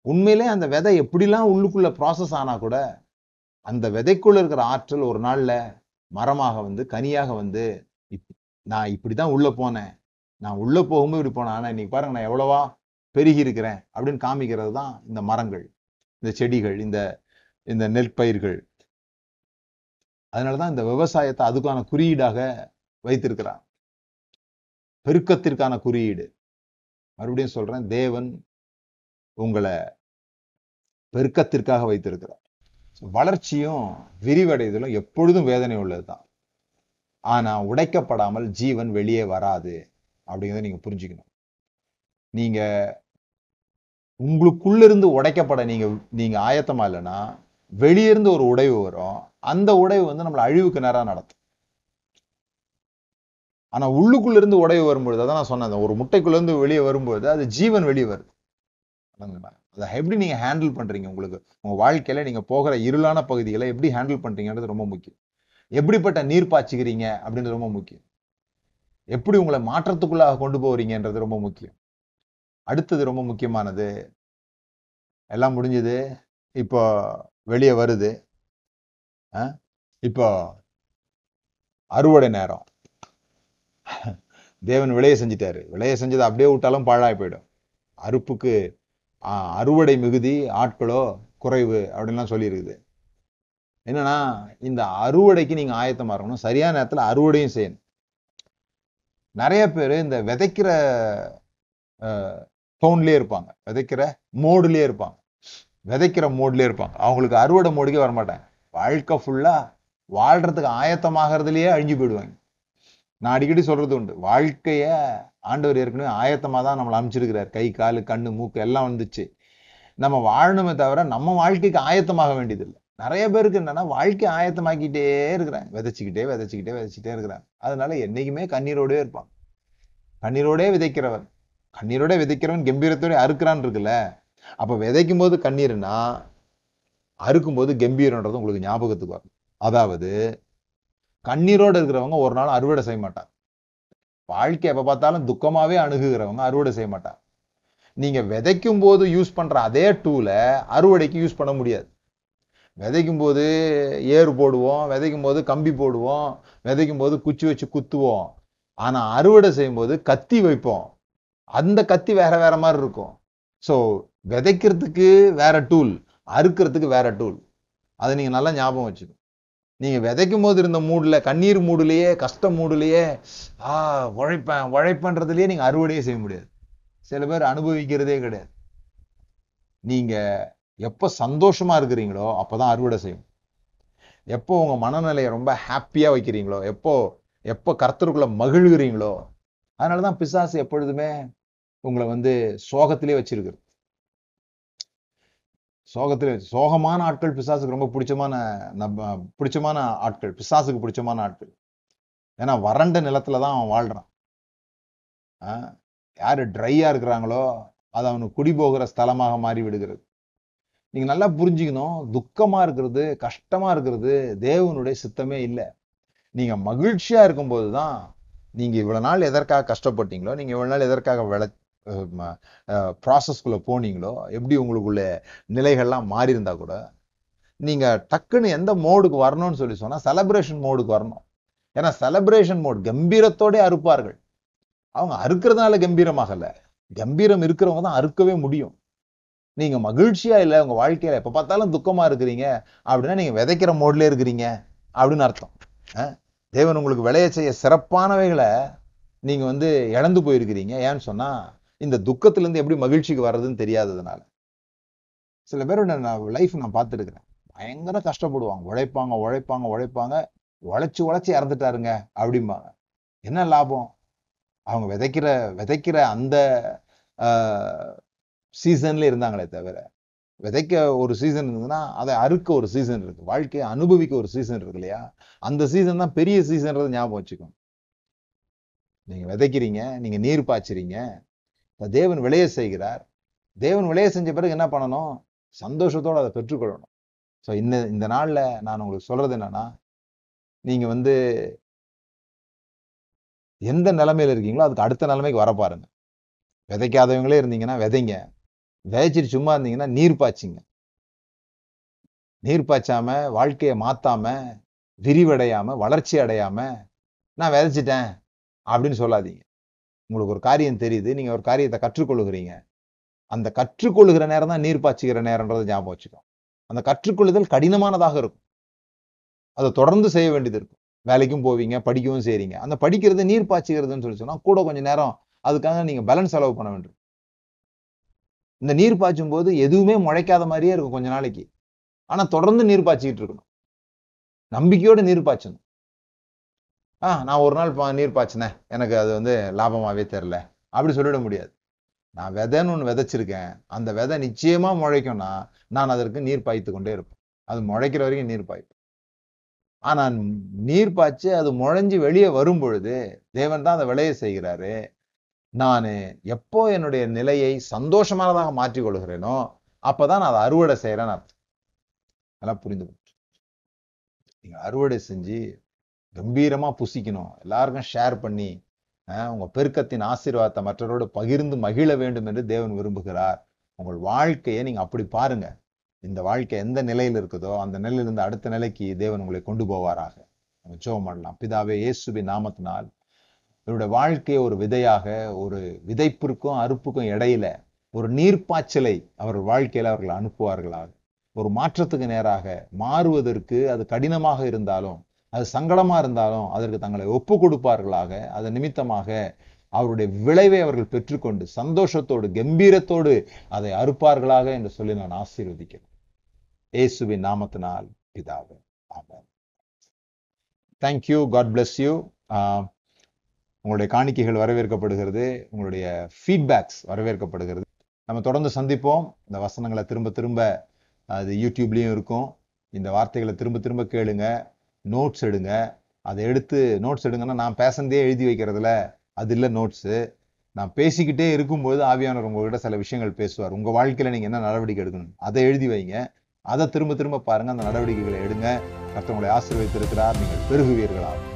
உண்மையிலே அந்த விதை எப்படிலாம் உள்ளுக்குள்ள ப்ராசஸ் ஆனா கூட அந்த விதைக்குள்ள இருக்கிற ஆற்றல் ஒரு நாள்ல மரமாக வந்து கனியாக வந்து இப்- நான் இப்படிதான் உள்ள போனேன். நான் உள்ள போகும்போது இப்படி போனேன். ஆனா இன்னைக்கு பாருங்க நான் எவ்வளவா பெருகி இருக்கிறேன் அப்படின்னு காமிக்கிறது தான் இந்த மரங்கள் இந்த செடிகள் இந்த இந்த நெற்பயிர்கள். அதனாலதான் இந்த விவசாயத்தை அதுக்கான குறியீடாக வைத்திருக்கிறார் பெருக்கத்திற்கான குறியீடு. மறுபடியும் சொல்றேன் தேவன் உங்களை பெருக்கத்திற்காக வைத்திருக்கிறார். வளர்ச்சியும் விரிவடைதலும் எப்பொழுதும் வேதனை உள்ளதுதான். ஆனா உடைக்கப்படாமல் ஜீவன் வெளியே வராது அப்படிங்கிறத நீங்க புரிஞ்சுக்கணும். நீங்க உங்களுக்குள்ள இருந்து உடைக்கப்பட நீங்க நீங்க ஆயத்தமா இல்லைன்னா வெளியிருந்து ஒரு உடைவு வரும். அந்த உடைவு வந்து நம்மளை அழிவுக்கு நேரா நடத்தும். ஆனால் உள்ளுக்குள்ளேருந்து இருந்து வரும்பொழுது அதான் நான் சொன்னேன் ஒரு முட்டைக்குள்ளேருந்து வெளியே வரும்பொழுது அது ஜீவன் வெளியே வருது. அதை எப்படி நீங்கள் ஹேண்டில் பண்ணுறீங்க உங்களுக்கு? உங்கள் வாழ்க்கையில் நீங்கள் போகிற இருளான பகுதிகளை எப்படி ஹேண்டில் பண்ணுறீங்கன்றது ரொம்ப முக்கியம். எப்படிப்பட்ட நீர் பாய்ச்சிக்கிறீங்க அப்படின்றது ரொம்ப முக்கியம். எப்படி உங்களை மாற்றத்துக்குள்ளாக கொண்டு போகிறீங்கன்றது ரொம்ப முக்கியம். அடுத்தது ரொம்ப முக்கியமானது எல்லாம் முடிஞ்சது இப்போ வெளியே வருது ஆ? இப்போ அறுவடை நேரம். தேவன் விளைய செஞ்சிட்டாரு. விளைய செஞ்சதை அப்படியே விட்டாலும் பாழாய் போயிடும். அறுப்புக்கு அறுவடை மிகுதி ஆட்களோ குறைவு அப்படின்லாம் சொல்லியிருக்குது. என்னன்னா இந்த அறுவடைக்கு நீங்க ஆயத்தமா இருக்கணும். சரியான நேரத்துல அறுவடையும் செய்யணும். நிறைய பேர் இந்த விதைக்கிற டோன்லயே இருப்பாங்க. விதைக்கிற மோடுலயே இருப்பாங்க. விதைக்கிற மோட்லயே இருப்பாங்க. அவங்களுக்கு அறுவடை மோடுக்கே வரமாட்டாங்க. வாழ்க்கை ஃபுல்லா வாழ்றதுக்கு ஆயத்தமாகறதுலயே அழிஞ்சு போயிடுவாங்க. நான் அடிக்கடி சொல்றது உண்டு. வாழ்க்கைய ஆண்டவர் ஏற்கனவே ஆயத்தமாக தான் நம்மளை அமைச்சிருக்கிறார் கை காலு கண்ணு மூக்கு எல்லாம் வந்துச்சு. நம்ம வாழணுமே தவிர நம்ம வாழ்க்கைக்கு ஆயத்தமாக வேண்டியதில்லை. நிறைய பேருக்கு என்னன்னா வாழ்க்கை ஆயத்தமாக்கிட்டே இருக்கிறாங்க. விதைச்சிக்கிட்டே விதைச்சிக்கிட்டே விதைச்சிக்கிட்டே இருக்கிறாங்க. அதனால என்னைக்குமே கண்ணீரோடவே இருப்பான் கண்ணீரோடே விதைக்கிறவன். கண்ணீரோட விதைக்கிறவன் கம்பீரத்தோட அறுக்கிறான் இருக்குல்ல. அப்போ விதைக்கும் போது கண்ணீர்னா அறுக்கும் போது கம்பீரன்றது உங்களுக்கு ஞாபகத்துக்கு வரும் அதாவது கண்ணீரோட இருக்கிறவங்க ஒரு நாள் அறுவடை செய்ய மாட்டாங்க வாழ்க்கை எப்போ பார்த்தாலும் துக்கமாகவே அணுகுகிறவங்க அறுவடை செய்ய மாட்டாங்க நீங்கள் விதைக்கும் போது யூஸ் பண்ணுற அதே டூலை அறுவடைக்கு யூஸ் பண்ண முடியாது. விதைக்கும் போது ஏறு போடுவோம் விதைக்கும் போது கம்பி போடுவோம் விதைக்கும் போது குச்சி வச்சு குத்துவோம். ஆனால் அறுவடை செய்யும்போது கத்தி வைப்போம். அந்த கத்தி வேற வேற மாதிரி இருக்கும். ஸோ விதைக்கிறதுக்கு வேற டூல் அறுக்கிறதுக்கு வேற டூல் அதை நீங்கள் நல்லா ஞாபகம் வச்சுக்கணும். நீங்கள் விதைக்கும் போது இருந்த மூடில் கண்ணீர் மூடுலேயே கஷ்ட மூடுலேயே ஆ உழைப்பேன் உழைப்பேன்றதுலயே நீங்கள் அறுவடையே செய்ய முடியாது. சில பேர் அனுபவிக்கிறதே கிடையாது. நீங்கள் எப்போ சந்தோஷமாக இருக்கிறீங்களோ அப்போ தான் அறுவடை செய்யும் எப்போ உங்கள் மனநிலையை ரொம்ப ஹாப்பியாக வைக்கிறீங்களோ எப்போ எப்போ கர்த்தருக்குள்ளே மகிழ்கிறீங்களோ அதனால தான் பிசாசு எப்பொழுதுமே உங்களை வந்து சோகத்திலே வச்சிருக்கிறது. சோகத்திலே சோகமான ஆட்கள் பிசாசுக்கு ரொம்ப பிடிச்சமான நம்ம பிடிச்சமான ஆட்கள் பிசாசுக்கு பிடிச்சமான ஆட்கள். ஏன்னா வறண்ட நிலத்துல தான் அவன் வாழ்றான். ஆஹ் யாரு ட்ரையா இருக்கிறாங்களோ அது அவனுக்கு குடி போகிற ஸ்தலமாக மாறி விடுகிறது. நீங்க நல்லா புரிஞ்சுக்கணும் துக்கமா இருக்கிறது கஷ்டமா இருக்கிறது தேவனுடைய சித்தமே இல்லை. நீங்க மகிழ்ச்சியா இருக்கும்போது தான் நீங்க இவ்வளவு நாள் எதற்காக கஷ்டப்பட்டீங்களோ நீங்க இவ்வளவு நாள் எதற்காக விளை ப்ராசஸ்குள்ளே போனீங்களோ எப்படி உங்களுக்குள்ள நிலைகள்லாம் மாறி இருந்தால் கூட நீங்க டக்குன்னு எந்த மோடுக்கு வரணும்னு சொல்லி சொன்னா செலப்ரேஷன் மோடுக்கு வரணும். ஏன்னா செலப்ரேஷன் மோட் கம்பீரத்தோடே அறுப்பார்கள். அவங்க அறுக்கிறதுனால கம்பீரமாகல கம்பீரம் இருக்கிறவங்க தான் அறுக்கவே முடியும். நீங்க மகிழ்ச்சியா இல்லை உங்க வாழ்க்கையில் எப்போ பார்த்தாலும் துக்கமா இருக்கிறீங்க அப்படின்னா நீங்க விதைக்கிற மோட்லேயே இருக்கிறீங்க அப்படின்னு அர்த்தம். தேவன் உங்களுக்கு விளைய செய்ய சிறப்பானவைகளை நீங்கள் வந்து இழந்து போயிருக்கிறீங்க. ஏன்னு சொன்னால் இந்த துக்கத்துல இருந்து எப்படி மகிழ்ச்சிக்கு வர்றதுன்னு தெரியாததுனால. சில பேரோட நான் லைஃப் நான் பார்த்துருக்குறேன். பயங்கர கஷ்டப்படுவாங்க. உழைப்பாங்க உழைப்பாங்க உழைப்பாங்க. உழைச்சு உழைச்சு இறந்துட்டாருங்க அப்படிம்பாங்க. என்ன லாபம்? அவங்க விதைக்கிற விதைக்கிற அந்த சீசன்ல இருந்தாங்களே தவிர விதைக்க ஒரு சீசன் இருந்ததுன்னா அதை அறுக்க ஒரு சீசன் இருக்கு. வாழ்க்கையை அனுபவிக்க ஒரு சீசன் இருக்கு இல்லையா? அந்த சீசன் தான் பெரிய சீசன்றது ஞாபகம் வச்சுக்கணும். நீங்க விதைக்கிறீங்க நீங்க நீர் பாய்ச்சிறீங்க இப்போ தேவன் விளைய செய்கிறார். தேவன் விளைய செஞ்ச பிறகு என்ன பண்ணணும்? சந்தோஷத்தோட அதை பெற்றுக்கொள்ளணும். ஸோ இந்த இந்த நாள்ல நான் உங்களுக்கு சொல்றது என்னன்னா நீங்க வந்து எந்த நிலைமையில இருக்கீங்களோ அதுக்கு அடுத்த நிலைமைக்கு வர பாருங்க. விதைக்காதவங்களே இருந்தீங்கன்னா விதைங்க. விதைச்சிட்டு சும்மா இருந்தீங்கன்னா நீர் பாய்ச்சிங்க. நீர் பாய்ச்சாம வாழ்க்கையை மாத்தாம விரிவடையாம வளர்ச்சி அடையாம நான் விதைச்சிட்டேன் அப்படின்னு சொல்லாதீங்க. உங்களுக்கு ஒரு காரியம் தெரியுது நீங்க ஒரு காரியத்தை கற்றுக்கொள்ளுகிறீங்க. அந்த கற்றுக்கொள்ளுகிற நேரம் தான் நீர் பாய்ச்சுகிற நேரம்ன்றதை ஞாபகம் வச்சுக்கோ. அந்த கற்றுக்கொள்ளுதல் கடினமானதாக இருக்கும். அதை தொடர்ந்து செய்ய வேண்டியது இருக்கும். வேலைக்கும் போவீங்க படிக்கவும் செய்றீங்க. அந்த படிக்கிறது நீர் பாய்ச்சுகிறதுன்னு சொல்லி சொன்னா கூட கொஞ்சம் நேரம் அதுக்காக நீங்க பேலன்ஸ் செலவு பண்ண வேண்டும். இந்த நீர் பாய்ச்சும் போது எதுவுமே முளைக்காத மாதிரியே இருக்கும் கொஞ்ச நாளைக்கு. ஆனா தொடர்ந்து நீர் பாய்ச்சிக்கிட்டு இருக்கணும். நம்பிக்கையோட நீர் பாய்ச்சணும். ஆ நான் ஒரு நாள் பா- நீர் பாய்ச்சினேன். எனக்கு அது வந்து லாபமாகவே தெரில அப்படி சொல்லிட முடியாது. நான் விதைன்னு ஒன்று விதைச்சிருக்கேன். அந்த விதை நிச்சயமாக முளைக்கும்னா நான் அதற்கு நீர் பாய்த்து கொண்டே இருப்பேன். அது முளைக்கிற வரைக்கும் நீர் பாய்ப்பேன் ஆனால் நீர் பாய்ச்சி அது முளைஞ்சி வெளியே வரும் பொழுது தேவன் தான் அதை விளைய செய்கிறாரு. நான் எப்போ என்னுடைய நிலையை சந்தோஷமானதாக மாற்றிக் கொள்கிறேனோ அப்பதான் நான் அதை அறுவடை செய்கிறேன் அர்த்தம். அதெல்லாம் புரிந்து நீங்கள் அறுவடை செஞ்சு கம்பீரமா புசிக்கணும். எல்லாருக்கும் ஷேர் பண்ணி அஹ், உங்க பெருக்கத்தின் ஆசீர்வாதத்தை மற்றவரோடு பகிர்ந்து மகிழ வேண்டும் என்று தேவன் விரும்புகிறார். உங்கள் வாழ்க்கையை நீங்க அப்படி பாருங்க. இந்த வாழ்க்கை எந்த நிலையில் இருக்குதோ அந்த நிலையிலிருந்து அடுத்த நிலைக்கு தேவன் உங்களை கொண்டு போவாராக. நம்ம ஜெபம் பண்ணலாம். பிதாவே இயேசுபி நாமத்தினால் இவருடைய வாழ்க்கையை ஒரு விதையாக ஒரு விதைப்பிற்கும் அறுப்புக்கும் இடையில ஒரு நீர்ப்பாய்ச்சலை அவர் வாழ்க்கையில அவர்கள் அனுப்புவார்களாக. ஒரு மாற்றத்துக்கு நேராக மாறுவதற்கு அது கடினமாக இருந்தாலும் அது சங்கடமா இருந்தாலும் அதற்கு தங்களை ஒப்பு கொடுப்பார்களாக அது நிமித்தமாக அவருடைய விளைவை அவர்கள் பெற்றுக்கொண்டு சந்தோஷத்தோடு கம்பீரத்தோடு அதை அறுப்பார்களாக என்று சொல்லி நான் ஆசீர்வதிக்கிறேன். ஏசுவின் நாமத்தினால் பிதாவே ஆமென். Thank you God bless you உங்களுடைய காணிக்கைகள் வரவேற்கப்படுகிறது. உங்களுடைய ஃபீட்பேக்ஸ் வரவேற்கப்படுகிறது. நம்ம தொடர்ந்து சந்திப்போம். இந்த வசனங்களை திரும்ப திரும்ப அது யூடியூப்லேயும் இருக்கும். இந்த வார்த்தைகளை திரும்ப திரும்ப கேளுங்க. நோட்ஸ் எடுங்க. அதை எடுத்து நோட்ஸ் எடுங்கன்னா நான் பேசுனதே எழுதி வைக்கிறதுல. அது இல்லை நோட்ஸு நான் பேசிக்கிட்டே இருக்கும்போது ஆவியானவர் உங்ககிட்ட சில விஷயங்கள் பேசுவார். உங்கள் வாழ்க்கையில் நீங்கள் என்ன நடவடிக்கை எடுக்கணும்? அதை எழுதி வைங்க. அதை திரும்ப திரும்ப பாருங்கள் அந்த நடவடிக்கைகளை எடுங்க. மற்றவங்களை ஆசீர்வதித்திருக்கிறார். நீங்கள் பெருகுவீர்களாகும்